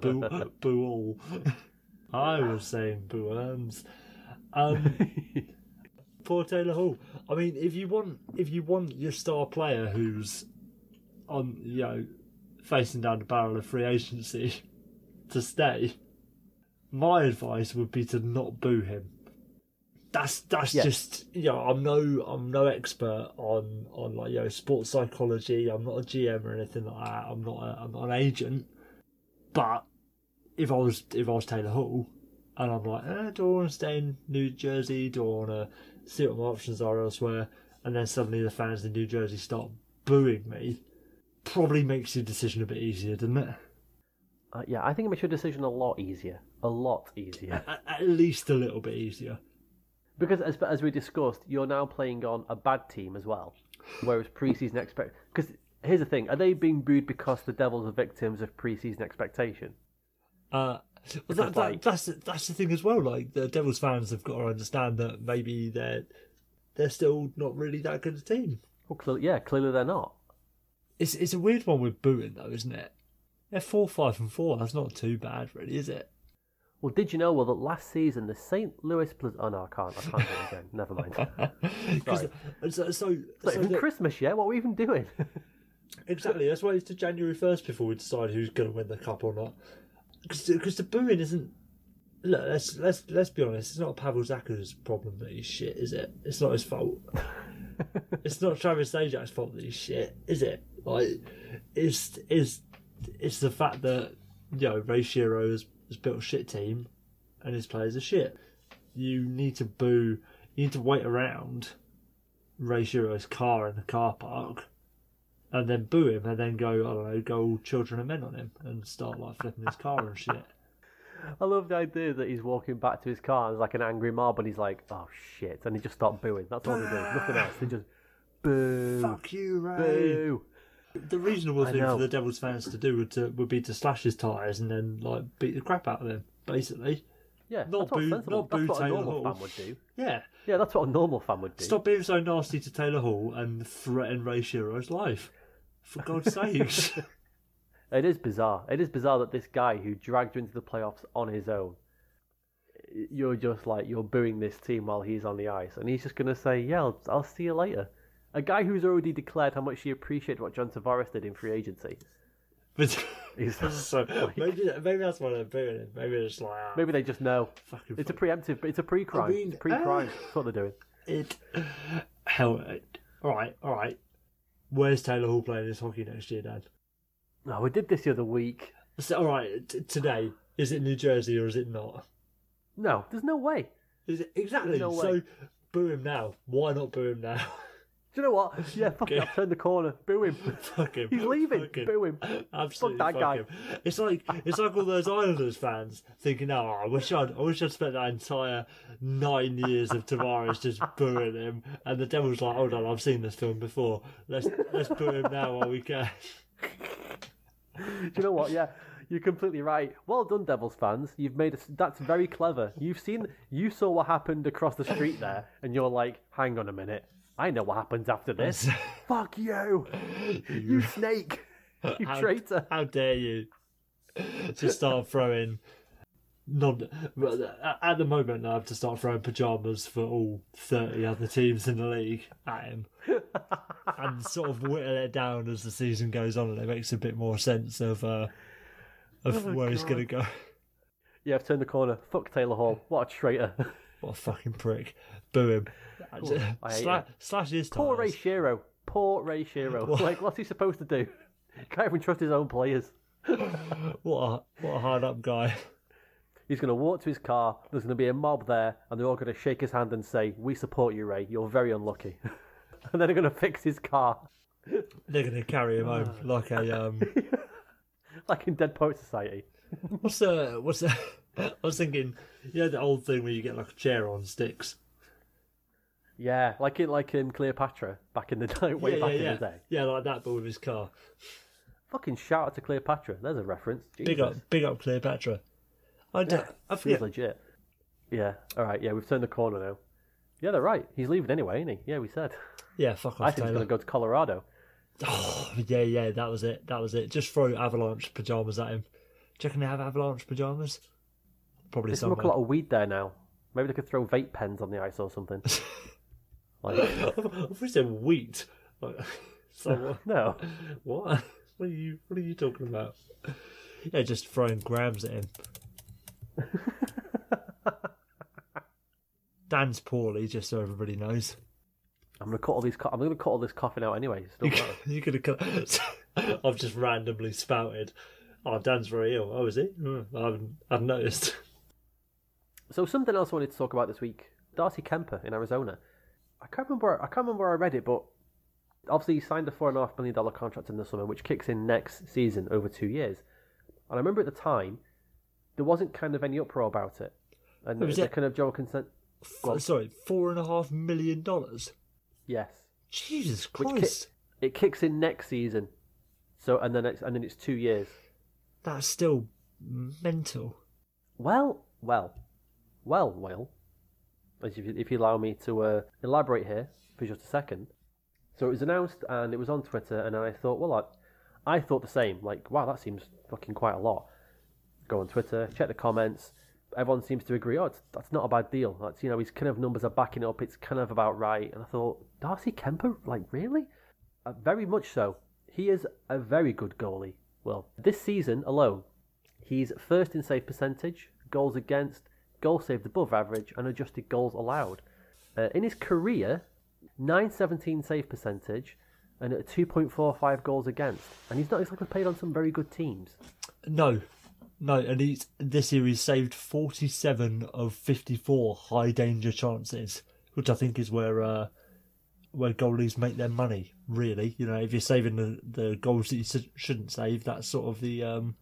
boo, boo all. I was saying boo earns. Um, poor Taylor Hall. I mean, if you want if you want your star player who's on you know facing down the barrel of free agency [laughs] to stay, my advice would be to not boo him. That's that's Yes. just you know I'm no I'm no expert on on like you know sports psychology. I'm not a GM or anything like that. I'm not a, I'm not an agent. But if I was if I was Taylor Hall and I'm like, eh, do I want to stay in New Jersey? Do I want to see what my options are elsewhere? And then suddenly the fans in New Jersey start booing me. Probably makes your decision a bit easier, doesn't it? Uh, yeah, I think it makes your decision a lot easier. A lot easier. At, at least a little bit easier. Because as, as we discussed, you're now playing on a bad team as well. Whereas preseason expect because here's the thing: are they being booed because the Devils are victims of preseason expectation? Uh, well, that, that, that's that's the thing as well. Like the Devils fans have got to understand that maybe they're they're still not really that good a team. Well, clearly, yeah, clearly they're not. It's it's a weird one with booing though, isn't it? They're four, five, and four. That's not too bad, really, is it? Well, did you know well that last season the St. Louis Blues? Oh no, I can't. I can't do it again. Never mind. [laughs] Sorry. so, so, It's so even Christmas yet. What are we even doing? [laughs] exactly. Let's wait to January first before we decide who's going to win the cup or not. Because the booing isn't. Look, let's let's let's be honest. It's not Pavel Zacha's problem that he's shit, is it? It's not his fault. [laughs] it's not Travis Zajac's fault that he's shit, is it? Like, it's it's it's the fact that you know Ray Shero has, has built a shit team, and his players are shit. You need to boo. You need to wait around Ray Shero's car in the car park, and then boo him, and then go I don't know, go all children and men on him, and start like flipping his car and shit. I love the idea that he's walking back to his car and there's like an angry mob, and he's like, "Oh shit!" and he just start booing. That's all they do. Nothing else. They just boo, Fuck you, Ray. boo. The reasonable I thing know. for the Devils fans to do would to, would be to slash his tires and then like beat the crap out of him, basically. Yeah, Not that's what boo- sensible. not That's boo what a Taylor normal Hall. fan would do. Yeah. Yeah, that's what a normal fan would do. Stop being so nasty to Taylor Hall and threaten Ray Shero's life. For God's sakes. [laughs] [laughs] It is bizarre. It is bizarre that this guy who dragged you into the playoffs on his own, you're just like you're booing this team while he's on the ice, and he's just gonna say, "Yeah, I'll, I'll see you later." A guy who's already declared how much he appreciated what John Tavares did in free agency. But [laughs] [laughs] so maybe maybe that's why they're booing him. Maybe they're just like ah, maybe they just know fucking it's a preemptive, it's a pre-crime, I mean, it's pre-crime. uh, That's what they're doing. it. Hell, all right, all right. Where's Taylor Hall playing this hockey next year, Dad? No, we did this the other week. So, all right, t- today is it New Jersey or is it not? No, there's no way. Is it exactly? No way. so, boo him now. Why not boo him now? [laughs] Do you know what? [laughs] Yeah, fuck it. Okay. I've turned the corner. Boo him. [laughs] fuck him. He's leaving. Fuck him. Boo him. Absolutely Fuck that guy. him. It's like it's like all those Islanders fans thinking, "Oh, I wish I'd, I wish I'd spent that entire nine years of Tavares just booing him." And the Devil's like, "Hold on, I've seen this film before. Let's let's boo him now while we can." [laughs] Do you know what? Yeah, you're completely right. Well done, Devils fans. You've made us. That's very clever. You've seen. You saw what happened across the street there, and you're like, hang on a minute. I know what happens after [laughs] this. Fuck you, you snake, you How- traitor. How dare you? To start throwing. Non, at the moment, I have to start throwing pajamas for all thirty other teams in the league at him, [laughs] and sort of whittle it down as the season goes on, and it makes a bit more sense of uh, of Oh, where he's going to go. Yeah, I've turned the corner. Fuck Taylor Hall. What a traitor. What a fucking prick! Boo him. Sla- slash his Poor Ray. Shero. Poor Ray Shero. [laughs] like, what's he supposed to do? [laughs] Can't even trust his own players. [laughs] What a what a hard up guy. He's going to walk to his car. There's going to be a mob there, and they're all going to shake his hand and say, "We support you, Ray. You're very unlucky." and then they're going to fix his car, They're going to carry him home like a um. like in Dead Poet Society. What's the what's the? I was thinking, you know, the old thing where you get like a chair on sticks. Yeah, like in like in Cleopatra back in the [laughs] day, way yeah, back yeah, in yeah. the day. Yeah, like that, but with his car. Fucking shout out to Cleopatra. There's a reference. Big up, big up, Cleopatra. I don't. I She's forget. legit. Yeah. All right. Yeah, we've turned the corner now. Yeah, they're right. He's leaving anyway, isn't he? Yeah, we said. Yeah, fuck off. I think he's going to go to Colorado. Oh, yeah, yeah, that was it. That was it. Just throw avalanche pajamas at him. Do you reckon they have avalanche pajamas? Probably smoke a lot of weed there now. Maybe they could throw vape pens on the ice or something. [laughs] like, I thought you said wheat. Like, [laughs] so no. what? [laughs] [laughs] What are you? What are you talking about? Yeah, just throwing grams at him. Dan's poorly, just so everybody knows. I'm gonna cut all these. Co- I'm gonna cut all this coughing out anyway. It's You Still could, matter. you could have cut. I've just randomly spouted. Oh, Dan's very ill. Oh, is he? Hmm, I haven't. I've noticed. so something else I wanted to talk about this week: Darcy Kuemper in Arizona. I can't remember. Where, I can't remember where I read it, but obviously he signed a four and a half million dollar contract in the summer, which kicks in next season over two years. And I remember at the time there wasn't kind of any uproar about it, and was it- kind of general consent. On. Sorry, four and a half million dollars. Yes. Jesus Christ, It kicks in next season. So and then it's and then it's two years. that's still mental. Well, well, well, Will. If you, if you allow me to uh, elaborate here for just a second. So it was announced and it was on Twitter, and I thought, well, I, I thought the same. Like, wow, that seems fucking quite a lot. Go on Twitter, check the comments. Everyone seems to agree. Oh, that's not a bad deal. That's you know, his kind of numbers are backing up. It's kind of about right. And I thought, Darcy Kuemper, like really? Uh, very much so. He is a very good goalie. Well, this season alone, he's first in save percentage, goals against, goals saved above average, and adjusted goals allowed. Uh, in his career, 917 save percentage and a 2.45 goals against. And he's not exactly played on some very good teams. No, no, and he's this year he's saved forty-seven of fifty-four high danger chances, which I think is where uh, where goalies make their money. Really, you know, if you're saving the, the goals that you shouldn't save, that's sort of the um,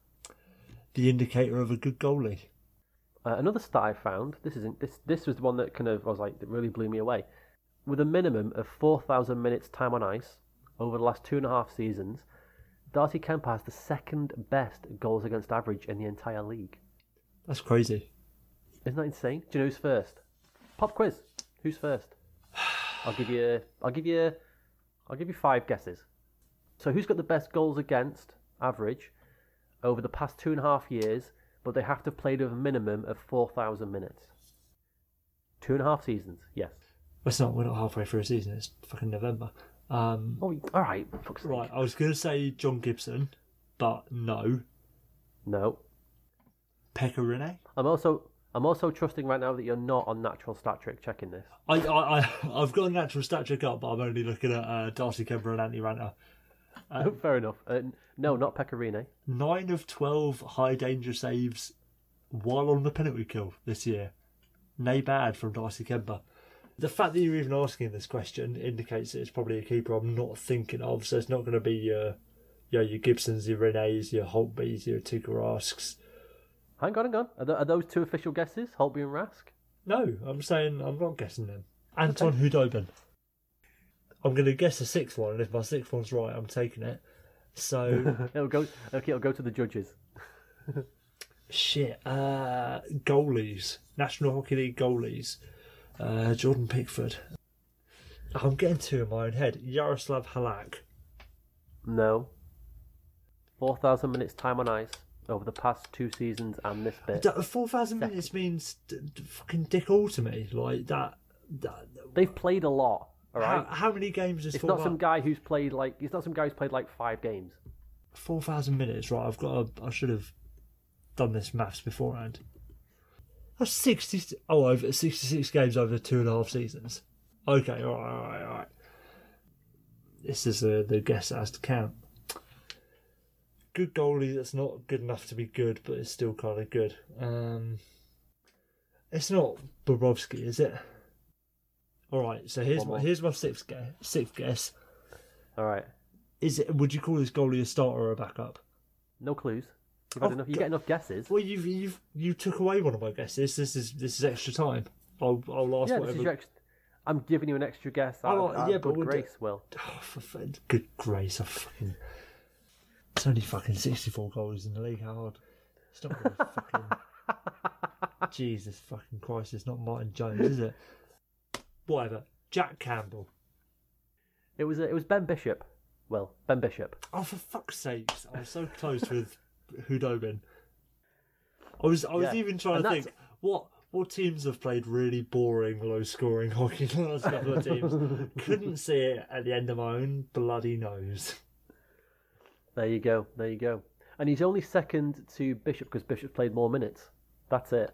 the indicator of a good goalie. Uh, another stat I found. This isn't this. This was the one that kind of I was like that really blew me away. With a minimum of four thousand minutes time on ice over the last two and a half seasons, Darcy Kuemper has the second best goals against average in the entire league. That's crazy. Isn't that insane? Do you know who's first? Pop quiz. Who's first? I'll give you. I'll give you. I'll give you five guesses. So who's got the best goals against average over the past two and a half years? But they have to have played with a minimum of four thousand minutes. Two and a half seasons. Yes. It's not. We're not halfway through a season. It's fucking November. Um, Oh, all right. Right. I was gonna say John Gibson, but no. No. Pekka Rinne. I'm also. I'm also trusting right now that you're not on natural stat trick checking this. I, I, I, [laughs] I've got a natural stat trick up, but I'm only looking at uh, Darcy Kuemper and Antti Raanta. [laughs] Fair enough. Uh, no, not Pekka Rinne. Nine of 12 high danger saves while on the penalty kill this year. Nay bad from Darcy Kuemper. The fact that you're even asking this question indicates that it's probably a keeper I'm not thinking of, so it's not going to be your, your, your Gibsons, your Rinne's, your Holtbys, your Tuukka Rasks. Hang on, hang on. Are, th- are those two official guesses, Holtby and Rask? No, I'm saying I'm not guessing them. Anton Khudobin. I'm going to guess the sixth one, and if my sixth one's right, I'm taking it. So, [laughs] It'll go. Okay, it'll go to the judges. shit. Uh, goalies. National Hockey League goalies. Uh, Jordan Pickford. I'm getting two in my own head. Jaroslav Halak. No. Four thousand minutes time on ice over the past two seasons and this bit. 4,000 minutes means d- d- fucking dick all to me. Like, that. that They've played a lot. All how, how many games is It's four not some guy who's played like. It's not some guy who's played like five games. 4,000 minutes, right? I've got. A, I should have done this maths beforehand. That's 60. Oh, over 66 games over two and a half seasons. Okay, all right, all right, all right. This is the the guess that has to count. Good goalie that's not good enough to be good, but it's still kind of good. Um, it's not Bobrovsky, is it? All right, so here's One my more. here's my sixth guess. Sixth guess. All right. Is it? Would you call this goalie a starter or a backup? No clues. You've had Oh, enough. You God. get enough guesses. Well, you've you've you took away one of my guesses. This is this is extra time. I'll I'll ask yeah, this whatever. is your ex- I'm giving you an extra guess. Oh, Out, of- out yeah, of but good grace, Will. Oh, for, for good grace, I fucking. It's only fucking sixty-four goals in the league. How hard? It's not really [laughs] fucking. Jesus fucking Christ! It's not Martin Jones, is it? Whatever. Jack Campbell. It was. Uh, it was Ben Bishop. Well, Ben Bishop. Oh, for fuck's sakes! I was so close with Khudobin. I was I was Yeah, even trying and to that's- think what what teams have played really boring, low scoring hockey the last couple of teams. [laughs] Couldn't see it at the end of my own bloody nose. There you go. There you go. And he's only second to Bishop because Bishop played more minutes. That's it.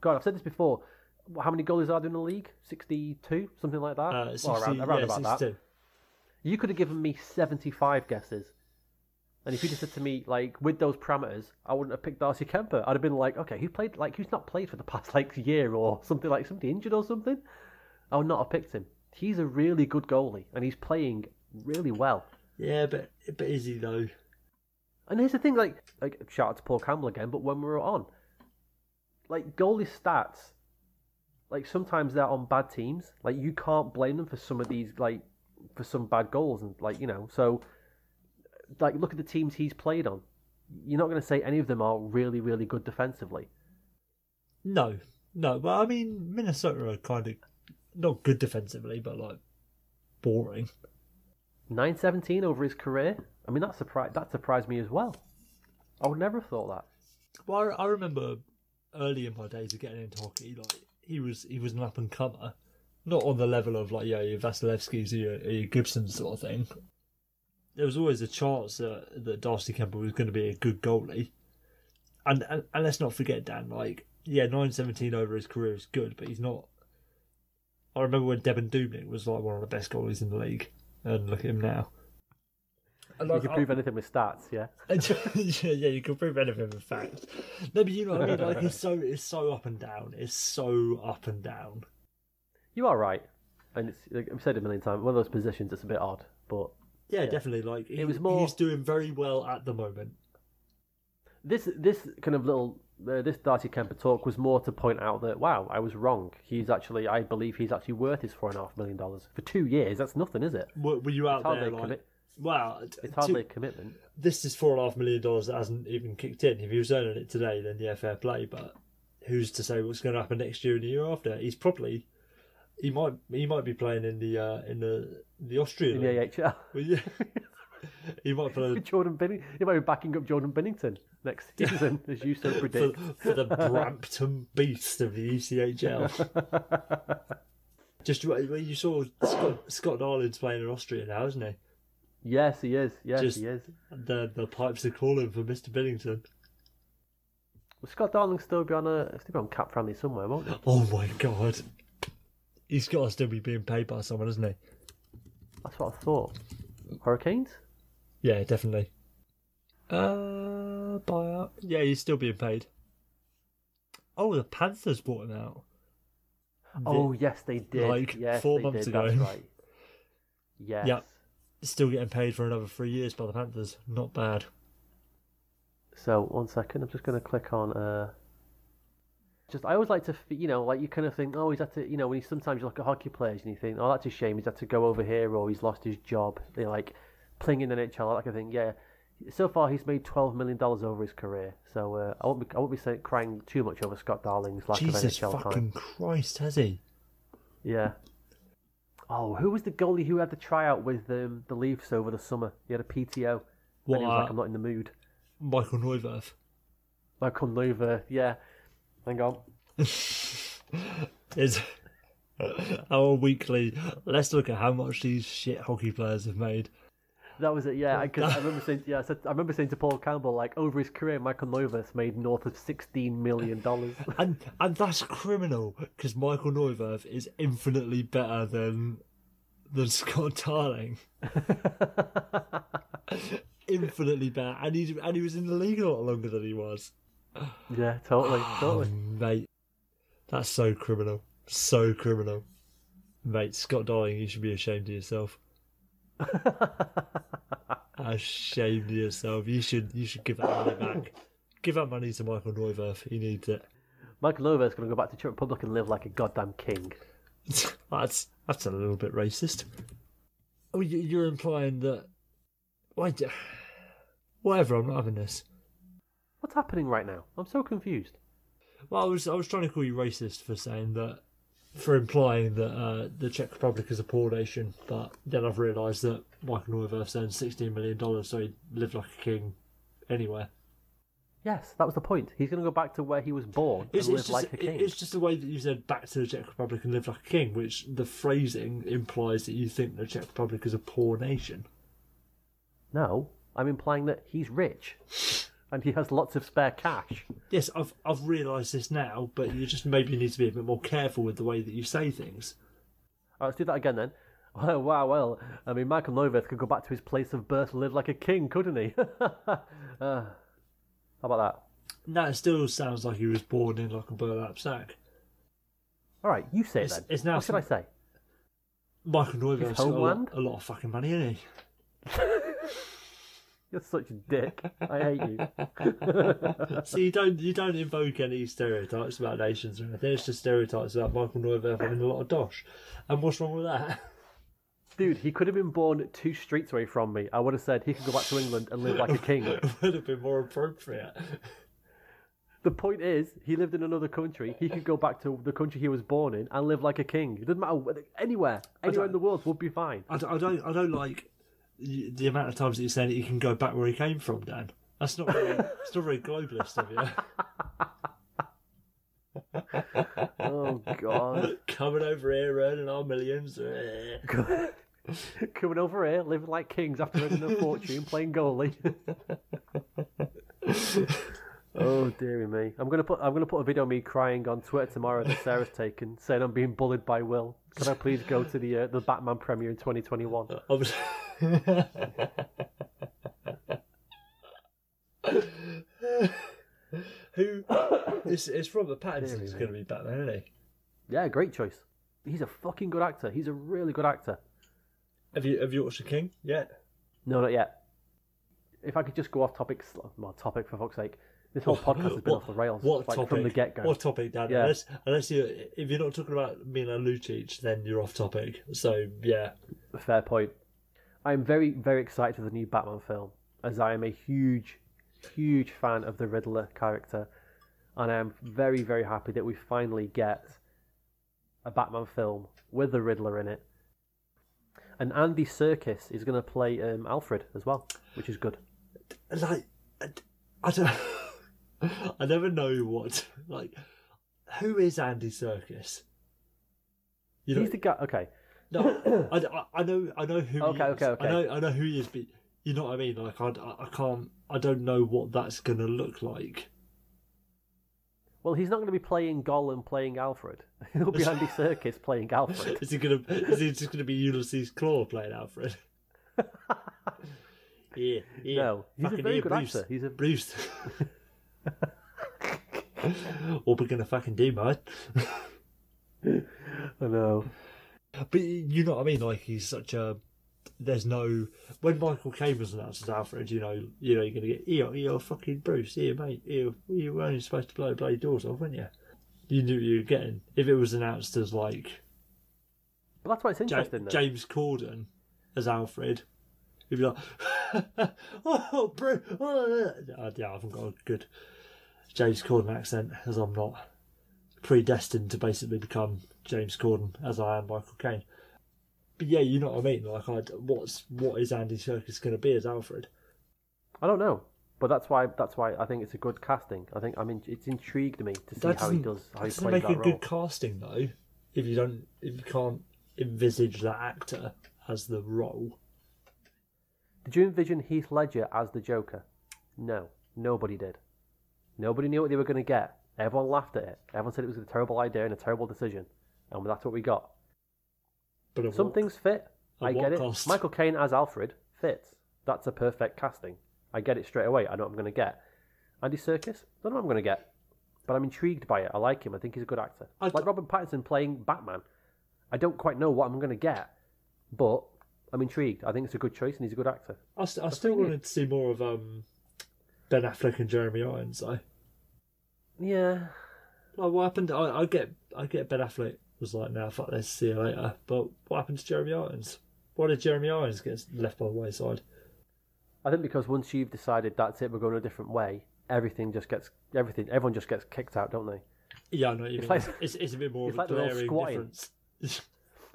God, I've said this before. How many goalies are there in the league? Sixty-two, something like that. Uh, Well, around, around yeah, about that. You could have given me seventy-five guesses, and if you just said to me like with those parameters, I wouldn't have picked Darcy Kuemper. I'd have been like, okay, who played like who's not played for the past [laughs] like year or something like somebody injured or something. I would not have picked him. He's a really good goalie, and he's playing really well. Yeah, but but is he though? And here's the thing, like, like shout out to Paul Campbell again, but when we were on, like goalie stats, like sometimes they're on bad teams. Like you can't blame them for some of these, like for some bad goals and like you know. So, like look at the teams he's played on. You're not going to say any of them are really, really good defensively. No, no. But I mean, Minnesota are kind of not good defensively, but like boring. Nine seventeen over his career. I mean, that surprised that surprised me as well. I would never have thought that. Well, I, I remember early in my days of getting into hockey, like he was he was an up and comer, not on the level of like yeah your Vasilevskiy's or your, your Gibson sort of thing. There was always a chance that that Darcy Campbell was going to be a good goalie, and, and and let's not forget Dan. Like yeah, nine seventeen over his career is good, but he's not. I remember when Devan Dubnyk was like one of the best goalies in the league, and look at him now. And, You like, can I- prove anything with stats, yeah. [laughs] yeah, yeah, you can prove anything with facts. No, but you know what I mean. Like it's so it's so up and down. It's so up and down. You are right, and it's like I've said it a million times. One of those positions that's a bit odd, but Yeah, definitely. Like he, was more- He's doing very well at the moment. this this kind of little uh, this Darcy Kuemper talk was more to point out that wow, I was wrong. He's actually, I believe he's actually worth his four and a half million dollars for two years. That's nothing, is it? Were, were you out there like? commit. Wow, It's hardly a commitment. this is four and a half million dollars that hasn't even kicked in. If he was earning it today, then yeah, fair play. But who's to say what's going to happen next year and the year after? He's probably he might he might be playing in the uh, in the the Austrian In the. AHL, [laughs] Well, yeah. he might play [laughs] Jordan Binning, he might be backing up Jordan Binnington next season, [laughs] as you so for, predict. for the Brampton Beast of the ECHL. Just well, you saw Scott, Scott Darling's playing in Austria now, isn't he? Yes, he is. Yes, Just- he is. The the pipes are calling for Mr. Billington. Will Scott Darling still be on a still be on cap friendly somewhere, won't he? Oh my god. He's got to still be being paid by someone, isn't he? That's what I thought. Hurricanes? Yeah, definitely. Uh, buyout. Yeah, he's still being paid. Oh, the Panthers bought him out. Oh yes, they did. Like, yes, four months did. ago. That's right. [laughs] Yes. Yep. Still getting paid for another three years by the Panthers. Not bad. So one second, I'm just going to click on. Uh, just I always like to, you know, like you kind of think, oh, he's had to, you know, when you sometimes you look at hockey players and you think, oh, that's a shame, he's had to go over here or he's lost his job. They're like playing in the NHL. Like I think, yeah. So far, he's made twelve million dollars over his career. So uh, I won't be, I won't be saying, crying too much over Scott Darling's lack Jesus of NHL fucking time. Christ, has he? Yeah. Oh, who was the goalie who had the tryout with um, the Leafs over the summer? He had a PTO. What, and he was like, I'm not in the mood. Michael Neuvirth. Michael Neuvirth, yeah. Hang on. [laughs] is our weekly. Let's look at how much these shit hockey players have made. That was it, yeah. I, 'cause I [laughs] remember saying, yeah, I, said, I remember saying to Paul Campbell, like, over his career, Michael Neuvirth made north of sixteen million dollars. [laughs] And and that's criminal because Michael Neuvirth is infinitely better than than Scott Darling. [laughs] infinitely better, and he and he was in the league a lot longer than he was. yeah, totally, Oh, [sighs] totally. mate, that's so criminal, so criminal, mate. Scott Darling, you should be ashamed of yourself. Ashamed of yourself. You should you should give that money back. Give that money to Michael Neuvirth. He needs it. Michael Neuvirth's going to go back to Czech Republic and live like a goddamn king. [laughs] that's that's a little bit racist. Oh, you- you're implying that. Why? do- Whatever. I'm not having this. What's happening right now? I'm so confused. Well, I was I was trying to call you racist for saying that, for implying that uh, the Czech Republic is a poor nation, but then I've realised that Michael Neuvirth earned sixteen million dollars, so he lived like a king anywhere. Yes, that was the point. He's going to go back to where he was born and It's, live just, like a king. it's just the way that you said back to the Czech Republic and live like a king, which the phrasing implies that you think the Czech Republic is a poor nation. No, I'm implying that he's rich and he has lots of spare cash. Yes, I've I've realised this now, but you just maybe need to be a bit more careful with the way that you say things. All right, let's do that again then. Well, [laughs] wow, well, I mean, Michael Neuvirth could go back to his place of birth and live like a king, couldn't he? [laughs] uh, how about that? No, it still sounds like he was born in like a burlap sack. All right, you say it It's- then. it's now what should I say? Michael Neuvirth's got a lot, a lot of fucking money, isn't he? [laughs] You're such a dick. I hate you. [laughs] [laughs] So you don't you don't invoke any stereotypes about nations or anything. It's just stereotypes about Michael Neuvirth having a lot of dosh. And what's wrong with that? Dude, he could have been born two streets away from me. I would have said he could go back to England and live like a king. [laughs] Would have been more appropriate. The point is, he lived in another country. He could go back to the country he was born in and live like a king. It doesn't matter anywhere, anywhere in the world would be fine. I don't, I don't I don't like the amount of times that you're saying that you can go back where he came from, Dan. That's not very [laughs] it's not very globalist of you. [laughs] Oh God, Coming over here earning our millions. coming over here, living like kings after earning a fortune, playing goalie. [laughs] oh dearie me! I'm gonna put I'm gonna put a video of me crying on Twitter tomorrow that Sarah's taken, saying I'm being bullied by Will. Can I please go to the uh, the Batman premiere in 2021? Who? It's, it's Robert Pattinson who's going to be Batman, isn't he? Yeah, great choice. He's a fucking good actor. He's a really good actor. Have you have you watched The King yet? No, not yet. If I could just go off topic, well, topic for fuck's sake. This whole [laughs] podcast has been off the rails What like, topic? from the get go. What topic, Dan? Yeah. Unless, unless you, if you're not talking about Milan Lucic, then you're off topic. So yeah, Fair point. I'm very, very excited for the new Batman film, as I am a huge, huge fan of the Riddler character, and I am very, very happy that we finally get a Batman film with the Riddler in it. And Andy Serkis is going to play um, Alfred as well, which is good. like I, I don't. [laughs] I never know what like. Who is Andy Serkis? You know, He's the guy. Okay, no, I, I, I know, I know who. Okay, he is. okay, okay. I know, I know who he is, but you know what I mean. Like, I, I can't, I don't know what that's gonna look like. Well, he's not going to be playing Gollum playing Alfred. [laughs] He'll be Andy Serkis playing Alfred. [laughs] Is he gonna? Is he just gonna be Ulysses Klaue playing Alfred? [laughs] yeah, yeah. No, he's a fucking very yeah, good Bruce. actor. He's a Bruce. what we gonna fucking do, mate? I know. But you know what I mean? Like he's such a. There's no when Michael Caine was announced as Alfred. You know, you know you're gonna get here, here, fucking Bruce, here, mate, here. You were only supposed to blow bloody doors off, weren't you? You knew what you were getting. If it was announced as like But that's why it's interesting. though. James Corden as Alfred, you'd be like, [laughs] oh, Bruce. Oh, uh, yeah, I haven't got a good James Corden accent as I'm not predestined to basically become James Corden as I am Michael Caine. But yeah, you know what I mean. Like, I'd, what's what is Andy Serkis going to be as Alfred? I don't know, but that's why that's why I think it's a good casting. I think I mean it's intrigued me to see That how he does how that he plays make that a role. good casting though. If you don't, if you can't envisage that actor as the role. Did you envision Heath Ledger as the Joker? No, nobody did. Nobody knew what they were going to get. Everyone laughed at it. Everyone said it was a terrible idea and a terrible decision, and that's what we got. But Some what- things fit. I get it. cost? Michael Caine as Alfred fits. That's a perfect casting. I get it straight away. I know what I'm going to get. Andy Serkis, don't know what I'm going to get, but I'm intrigued by it. I like him. I think he's a good actor. I like d- Robert Pattinson playing Batman. I don't quite know what I'm going to get, but I'm intrigued. I think it's a good choice, and he's a good actor. I, st- I still wanted to see more of um, Ben Affleck and Jeremy Irons. though. Yeah, Like, what happened? I, I get, I get Ben Affleck was like, "Now, fuck this, see you later." But what happened to Jeremy Irons? Why did Jeremy Irons get left by the wayside? I think because once you've decided that's it, we're going a different way. Everything just gets everything. Everyone just gets kicked out, don't they? Yeah, I know It's like- it's, it's a bit more it's of a they're all glaring difference. [laughs]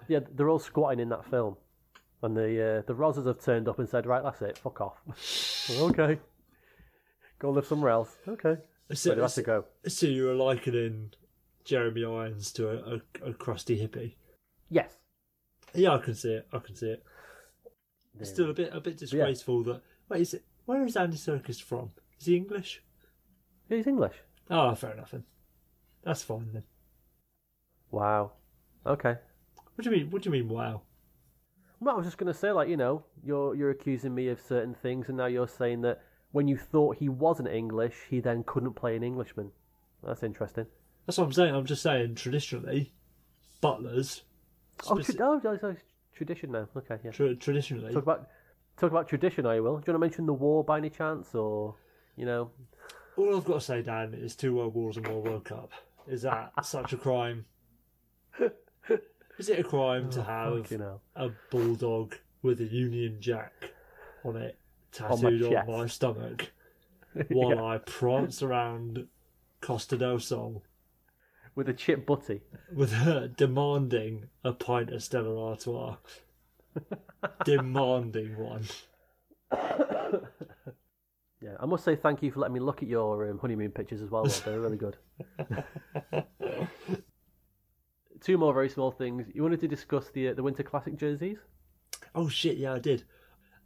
Yeah, they're all squatting in that film, and the uh, the Rosses have turned up and said, "Right, that's it. Fuck off." [laughs] okay, go live somewhere else. Okay, so, but they have to go. so you were likening Jeremy Irons to a, a, a crusty hippie. Yes. Yeah, I can see it. I can see it. Yeah. Still a bit, a bit disgraceful that. Wait, is it? Where is Andy Serkis from? Is he English? He's English. Oh, fair enough then. That's fine then. Wow. Okay. What do you mean? What do you mean? Wow. Well, I was just going to say, like, you know, you're you're accusing me of certain things, and now you're saying that when you thought he wasn't English, he then couldn't play an Englishman. That's interesting. That's what I'm saying. I'm just saying traditionally, butlers. Oh, speci- tra- oh, oh, oh, tradition now. Okay, yeah. tra- traditionally, Talk about talk about tradition, I will. Do you want to mention the war by any chance, or you know? all I've got to say, Dan, is two world wars and one World Cup. Is that [laughs] such a crime? Is it a crime to oh, have You know. a bulldog with a Union Jack on it tattooed on, chest. my stomach [laughs] while I prance around Costa del Sol With a chip butty. with her demanding a pint of Stella Artois? [laughs] demanding one. [coughs] Yeah, I must say thank you for letting me look at your um, honeymoon pictures as well. Rob. They're really good. [laughs] [laughs] Two more very small things. You wanted to discuss the uh, the Winter Classic jerseys? Oh shit! Yeah, I did.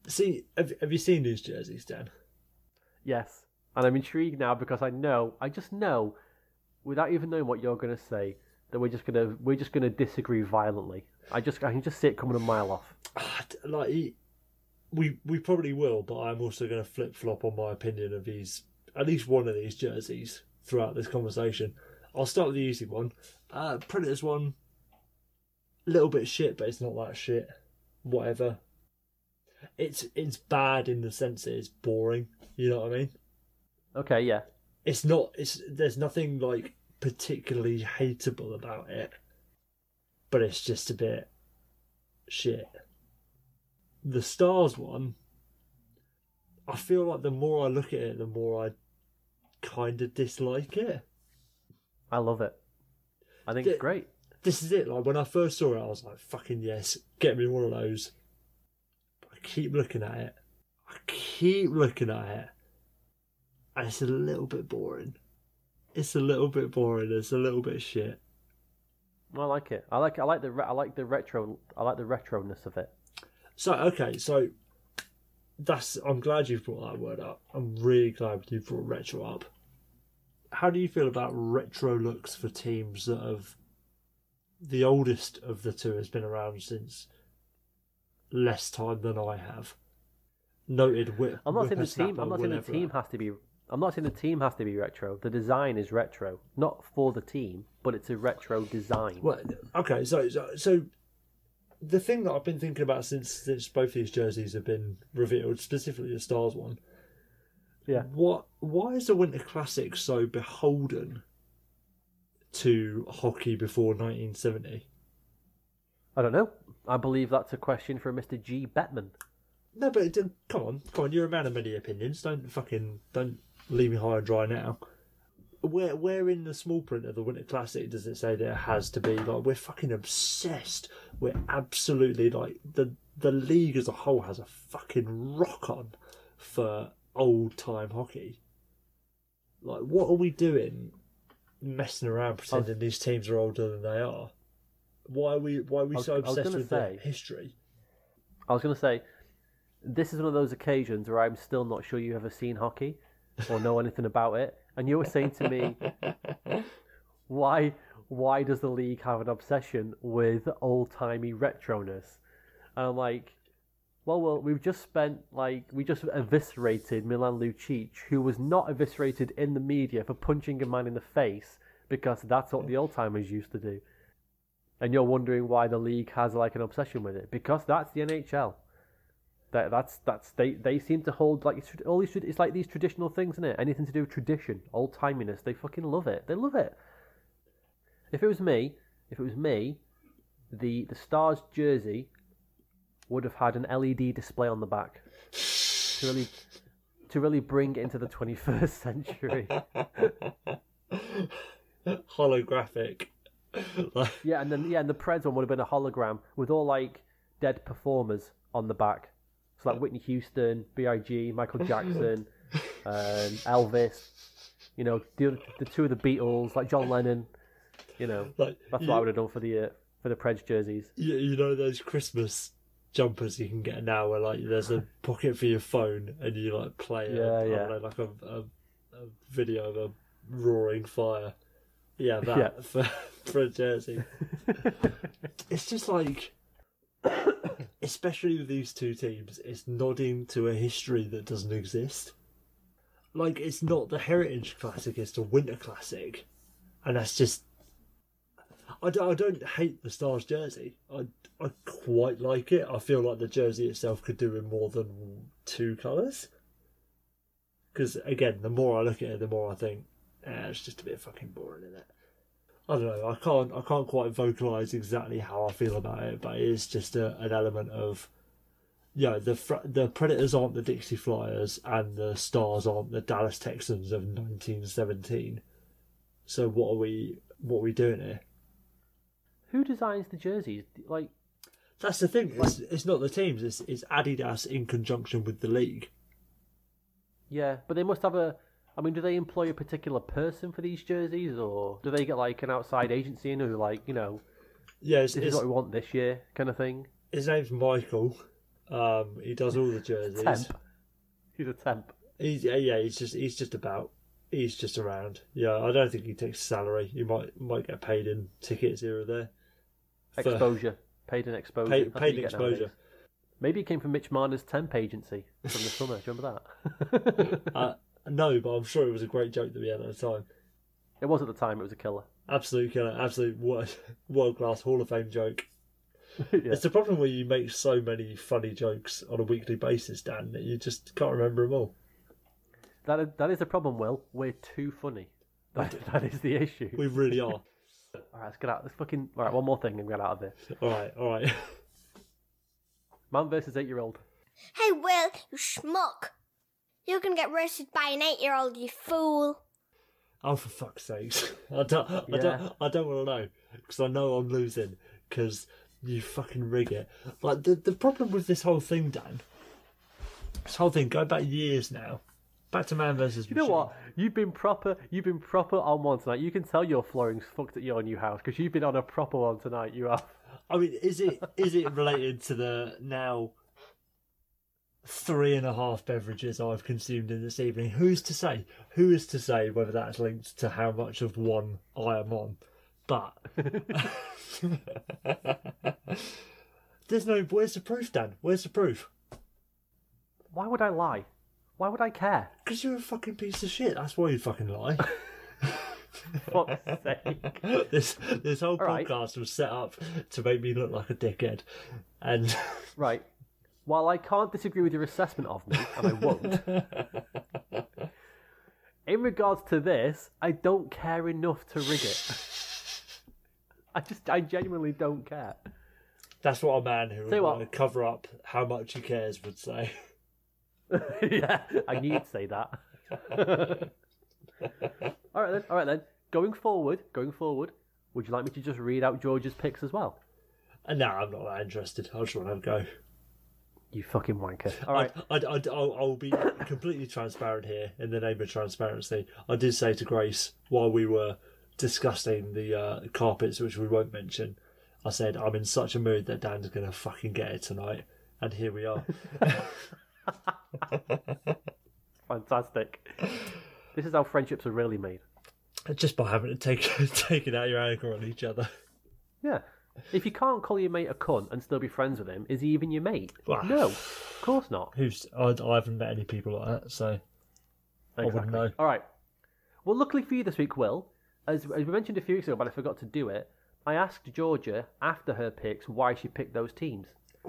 See, have, have you seen these jerseys, Dan? Yes, and I'm intrigued now because I know, I just know, without even knowing what you're going to say, that we're just gonna we're just gonna disagree violently. I just I can just see it coming a mile off. Ah, like he- we we probably will, but I'm also going to flip flop on my opinion of these at least one of these jerseys throughout this conversation. I'll start with the easy one. Uh, Predators one, little bit shit, but it's not that shit. Whatever. It's it's bad in the sense that it's boring. You know what I mean? Okay, yeah, It's not. It's there's nothing like particularly hateable about it, but it's just a bit shit. The stars one, I feel like the more I look at it, the more I kind of dislike it. I love it. I think it's great. This is it. Like when I first saw it, I was like, "Fucking yes, get me one of those." But I keep looking at it. I keep looking at it, it's a little bit boring. It's a little bit boring. It's a little bit shit. I like it. I like I like the I like the retro I like the retroness of it. So okay, so that's. I'm glad you brought that word up. I'm really glad you brought retro up. how do you feel about retro looks for teams that have the oldest of the two has been around since less time than I have? Noted whip. I'm not saying the team. I'm not saying the team has to be. I'm not saying the team has to be retro. The design is retro, not for the team, but it's a retro design. Well, okay, so, so so the thing that I've been thinking about since since both these jerseys have been revealed, specifically the Stars one. Yeah. What? Why is the Winter Classic so beholden to hockey before 1970? I don't know. I believe that's a question for Mr. G. Bettman. No, but it, come on, come on. You're a man of many opinions. Don't fucking don't leave me high and dry now. Where where in the small print of the Winter Classic does it say that it has to be like we're fucking obsessed? We're absolutely like the the league as a whole has a fucking rock on for old time hockey. Like, what are we doing? Messing around pretending these teams are older than they are. Why are we why are we was- so obsessed gonna with say- history? I was going to say, this is one of those occasions where I'm still not sure you've ever seen hockey or know anything about it. And you were saying to me, [laughs] why why does the league have an obsession with old timey retroness? And I'm like, well, well, we've just spent like we just eviscerated Milan Lucic, who was not eviscerated in the media for punching a man in the face because that's what the old timers used to do. And you're wondering why the league has like an obsession with it because that's the NHL. That that's that's they they seem to hold like it's, all these it's like these traditional things, isn't it? Anything to do with tradition, old timiness, they fucking love it. They love it. If it was me, if it was me, the the Stars jersey would have had an LED display on the back to really to really bring it into the 21st [laughs] century. [laughs] Holographic. Yeah, and then yeah, and the Preds one would have been a hologram with all like dead performers on the back. So like Whitney Houston, B.I.G., Michael [laughs] Jackson, um, Elvis. You know, the the two of the Beatles, like John Lennon. You know, like that's you, what I would have done for the uh, for the Preds jerseys. you, you know those Christmas jumpers you can get now where like there's a pocket for your phone and you like play Yeah, I don't yeah. know, like a, a, a video of a roaring fire. Yeah, that Yeah. [laughs] for for a jersey. [laughs] it's just like especially with these two teams, it's nodding to a history that doesn't exist. Like it's not the Heritage Classic, it's the Winter Classic. And that's just I don't, I don't hate the Stars jersey. I, I quite like it. I feel like the jersey itself could do with more than two colours. Because, again, the more I look at it, the more I think, eh, it's just a bit fucking boring, isn't it? I don't know. I can't. I can't quite vocalize exactly how I feel about it, but it is just a, an element of, yeah. The fr- the Predators aren't the Dixie Flyers, and the Stars aren't the Dallas Texans of 1917. So what are we? What are we doing here? Who designs the jerseys? Like, That's the thing. It's, it's not the teams. It's, it's Adidas in conjunction with the league. yeah, but they must have a. I mean, do they employ a particular person for these jerseys, or do they get like an outside agency in who, like, you know, Yeah, it's, this is what we want this year, kind of thing? his name's Michael. Um, he does all the jerseys. Temp. He's a temp. He's yeah, yeah. He's just he's just about. He's just around. Yeah, I don't think he takes salary. He might might get paid in tickets here or there. For- Exposure. Paid in exposure. Pay, paid in exposure. Maybe it came from Mitch Marner's temp agency from the summer. Do you remember that? [laughs] Uh, no, but I'm sure it was a great joke that we had at the time. it was at the time. It was a killer. Absolute killer, absolute world [laughs] world class Hall of Fame joke. [laughs] yeah. It's the problem where you make so many funny jokes on a weekly basis, Dan, that you just can't remember them all. That is, that is the problem, Will. We're too funny. [laughs] That, that is the issue. We really are. All right, let's get out. Let's fucking. All right, one more thing and get out of this. all right, all right. Man versus eight-year-old. Hey, Will, you schmuck. You're gonna get roasted by an eight year old, you fool. Oh, for fuck's sakes! [laughs] I don't, I Yeah. don't, I don't want to know because I know I'm losing because you fucking rig it. Like the the problem with this whole thing, Dan. This whole thing, go back years now, back to Man versus. Machine. You know what? You've been proper. You've been proper on one tonight. You can tell your flooring's fucked at your new house because you've been on a proper one tonight. You have. I mean, is it is it related to the now three and a half beverages I've consumed in this evening. Who's to say? Who is to say whether that's linked to how much of one I am on? But [laughs] there's no. Where's the proof, Dan? Where's the proof? Why would I lie? Why would I care? Because you're a fucking piece of shit. That's why you fucking lie. [laughs] [laughs] Fuck's sake. this this whole All right. podcast was set up to make me look like a dickhead, and Right. While I can't disagree with your assessment of me, and I won't, [laughs] in regards to this, I don't care enough to rig it. I just, I genuinely don't care. that's what a man who would what. want to cover up how much he cares would say. [laughs] yeah, I knew you'd say that. [laughs] all right then, all right then. Going forward, going forward, would you like me to just read out George's picks as well? Uh, and now I'm not that interested. I just want to have a go. You fucking wanker. All right. I'd, I'd, I'll, I'll be completely transparent here in the name of transparency. I did say to Grace while we were discussing the uh, carpets, which we won't mention, I said, I'm in such a mood that Dan's going to fucking get it tonight. And here we are. [laughs] Fantastic. This is how friendships are really made. Just by having to take, [laughs] taking out your anger on each other. Yeah. If you can't call your mate a cunt and still be friends with him, is he even your mate? Well, No, of course not. Who's I, I haven't met any people like that, so I wouldn't know. All right. Well, luckily for you this week, Will, as, as we mentioned a few weeks ago, but I forgot to do it, I asked Georgia after her picks why she picked those teams.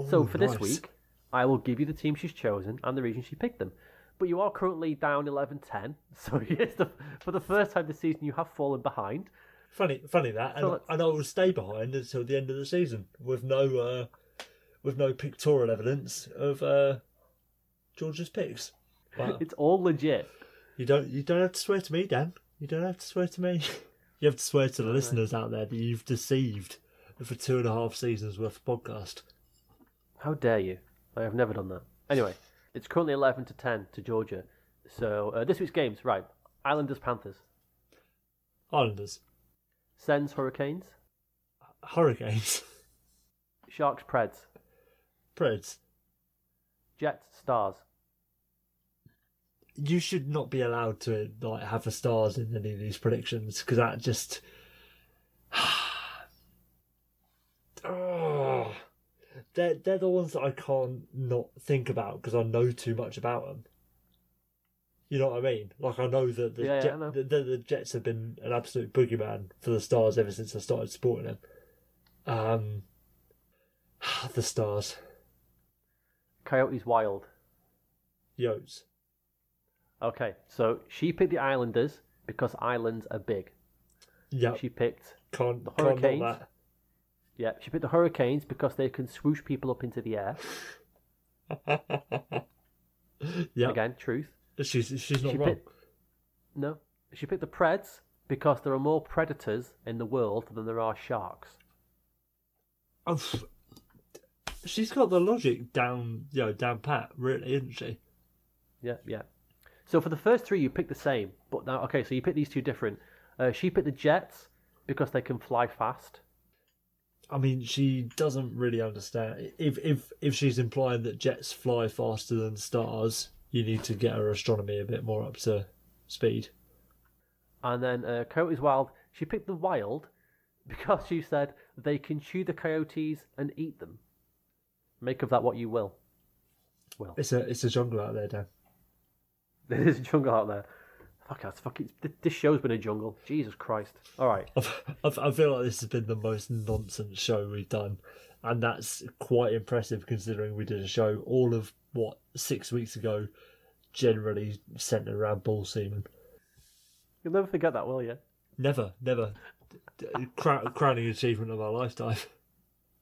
so Ooh, for this week, I will give you the team she's chosen and the reason she picked them. But you are currently down 11 10, [laughs] so [laughs] yes, the, for the first time this season, you have fallen behind. Funny, funny that, and, So and I will stay behind until the end of the season with no, uh, with no pictorial evidence of uh, George's picks. But It's all legit. you don't, you don't have to swear to me, Dan. You don't have to swear to me. [laughs] You have to swear to the listeners out there that you've deceived for two and a half seasons worth of podcast. How dare you? I have never done that. Anyway, it's currently 11 to 10 to Georgia. So uh, this week's games, right. Islanders, Panthers. Islanders, Sens, Hurricanes. Hurricanes, [laughs] Sharks, Preds. Preds. Jets, Stars. You should not be allowed to like have the stars in any of these predictions because that just. [sighs] oh, they're they're the ones that I can't not think about because I know too much about them. You know what I mean? Like I know that the Yeah, yeah, Jet- I know. the, the, the Jets have been an absolute boogeyman for the Stars ever since I started supporting them. Um, [sighs] the Stars, Coyotes, Wild. Yotes. Okay, so she picked the Islanders because islands are big. Yeah, She picked, can't the can't Hurricanes. that. yeah, she picked the Hurricanes because they can swoosh people up into the air. [laughs] Yeah, Again, truth. She's she's not She wrong. picked, no, she picked the Preds because there are more predators in the world than there are sharks. Oh, she's got the logic down, you know, down pat, really, isn't she? Yeah, yeah. So for the first three, you picked the same, but now okay, so you picked these two different. Uh, she picked the Jets because they can fly fast. I mean, she doesn't really understand. If if if she's implying that jets fly faster than stars, you need to get her astronomy a bit more up to speed. And then uh, Coyotes Wild, she picked the Wild because she said they can chew the coyotes and eat them. Make of that what you will. Well, It's a it's a jungle out there, Dan. [laughs] there is a jungle out there. Fuck, that's fucking. th- This show's been a jungle. Jesus Christ. All right. [laughs] I feel like this has been the most nonsense show we've done, and that's quite impressive considering we did a show all of what six weeks ago, generally centered around ball semen. You'll never forget that, will you? Never, never. Crown, crowning achievement of our lifetime. [laughs]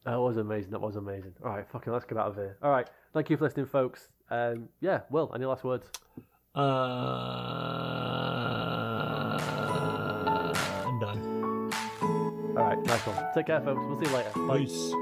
That was amazing. That was amazing. All right, fucking let's get out of here. All right. Thank you for listening, folks. Um, yeah, Will, any last words? Uh, no. All right, nice one. Take care, folks. We'll see you later. Bye. Peace.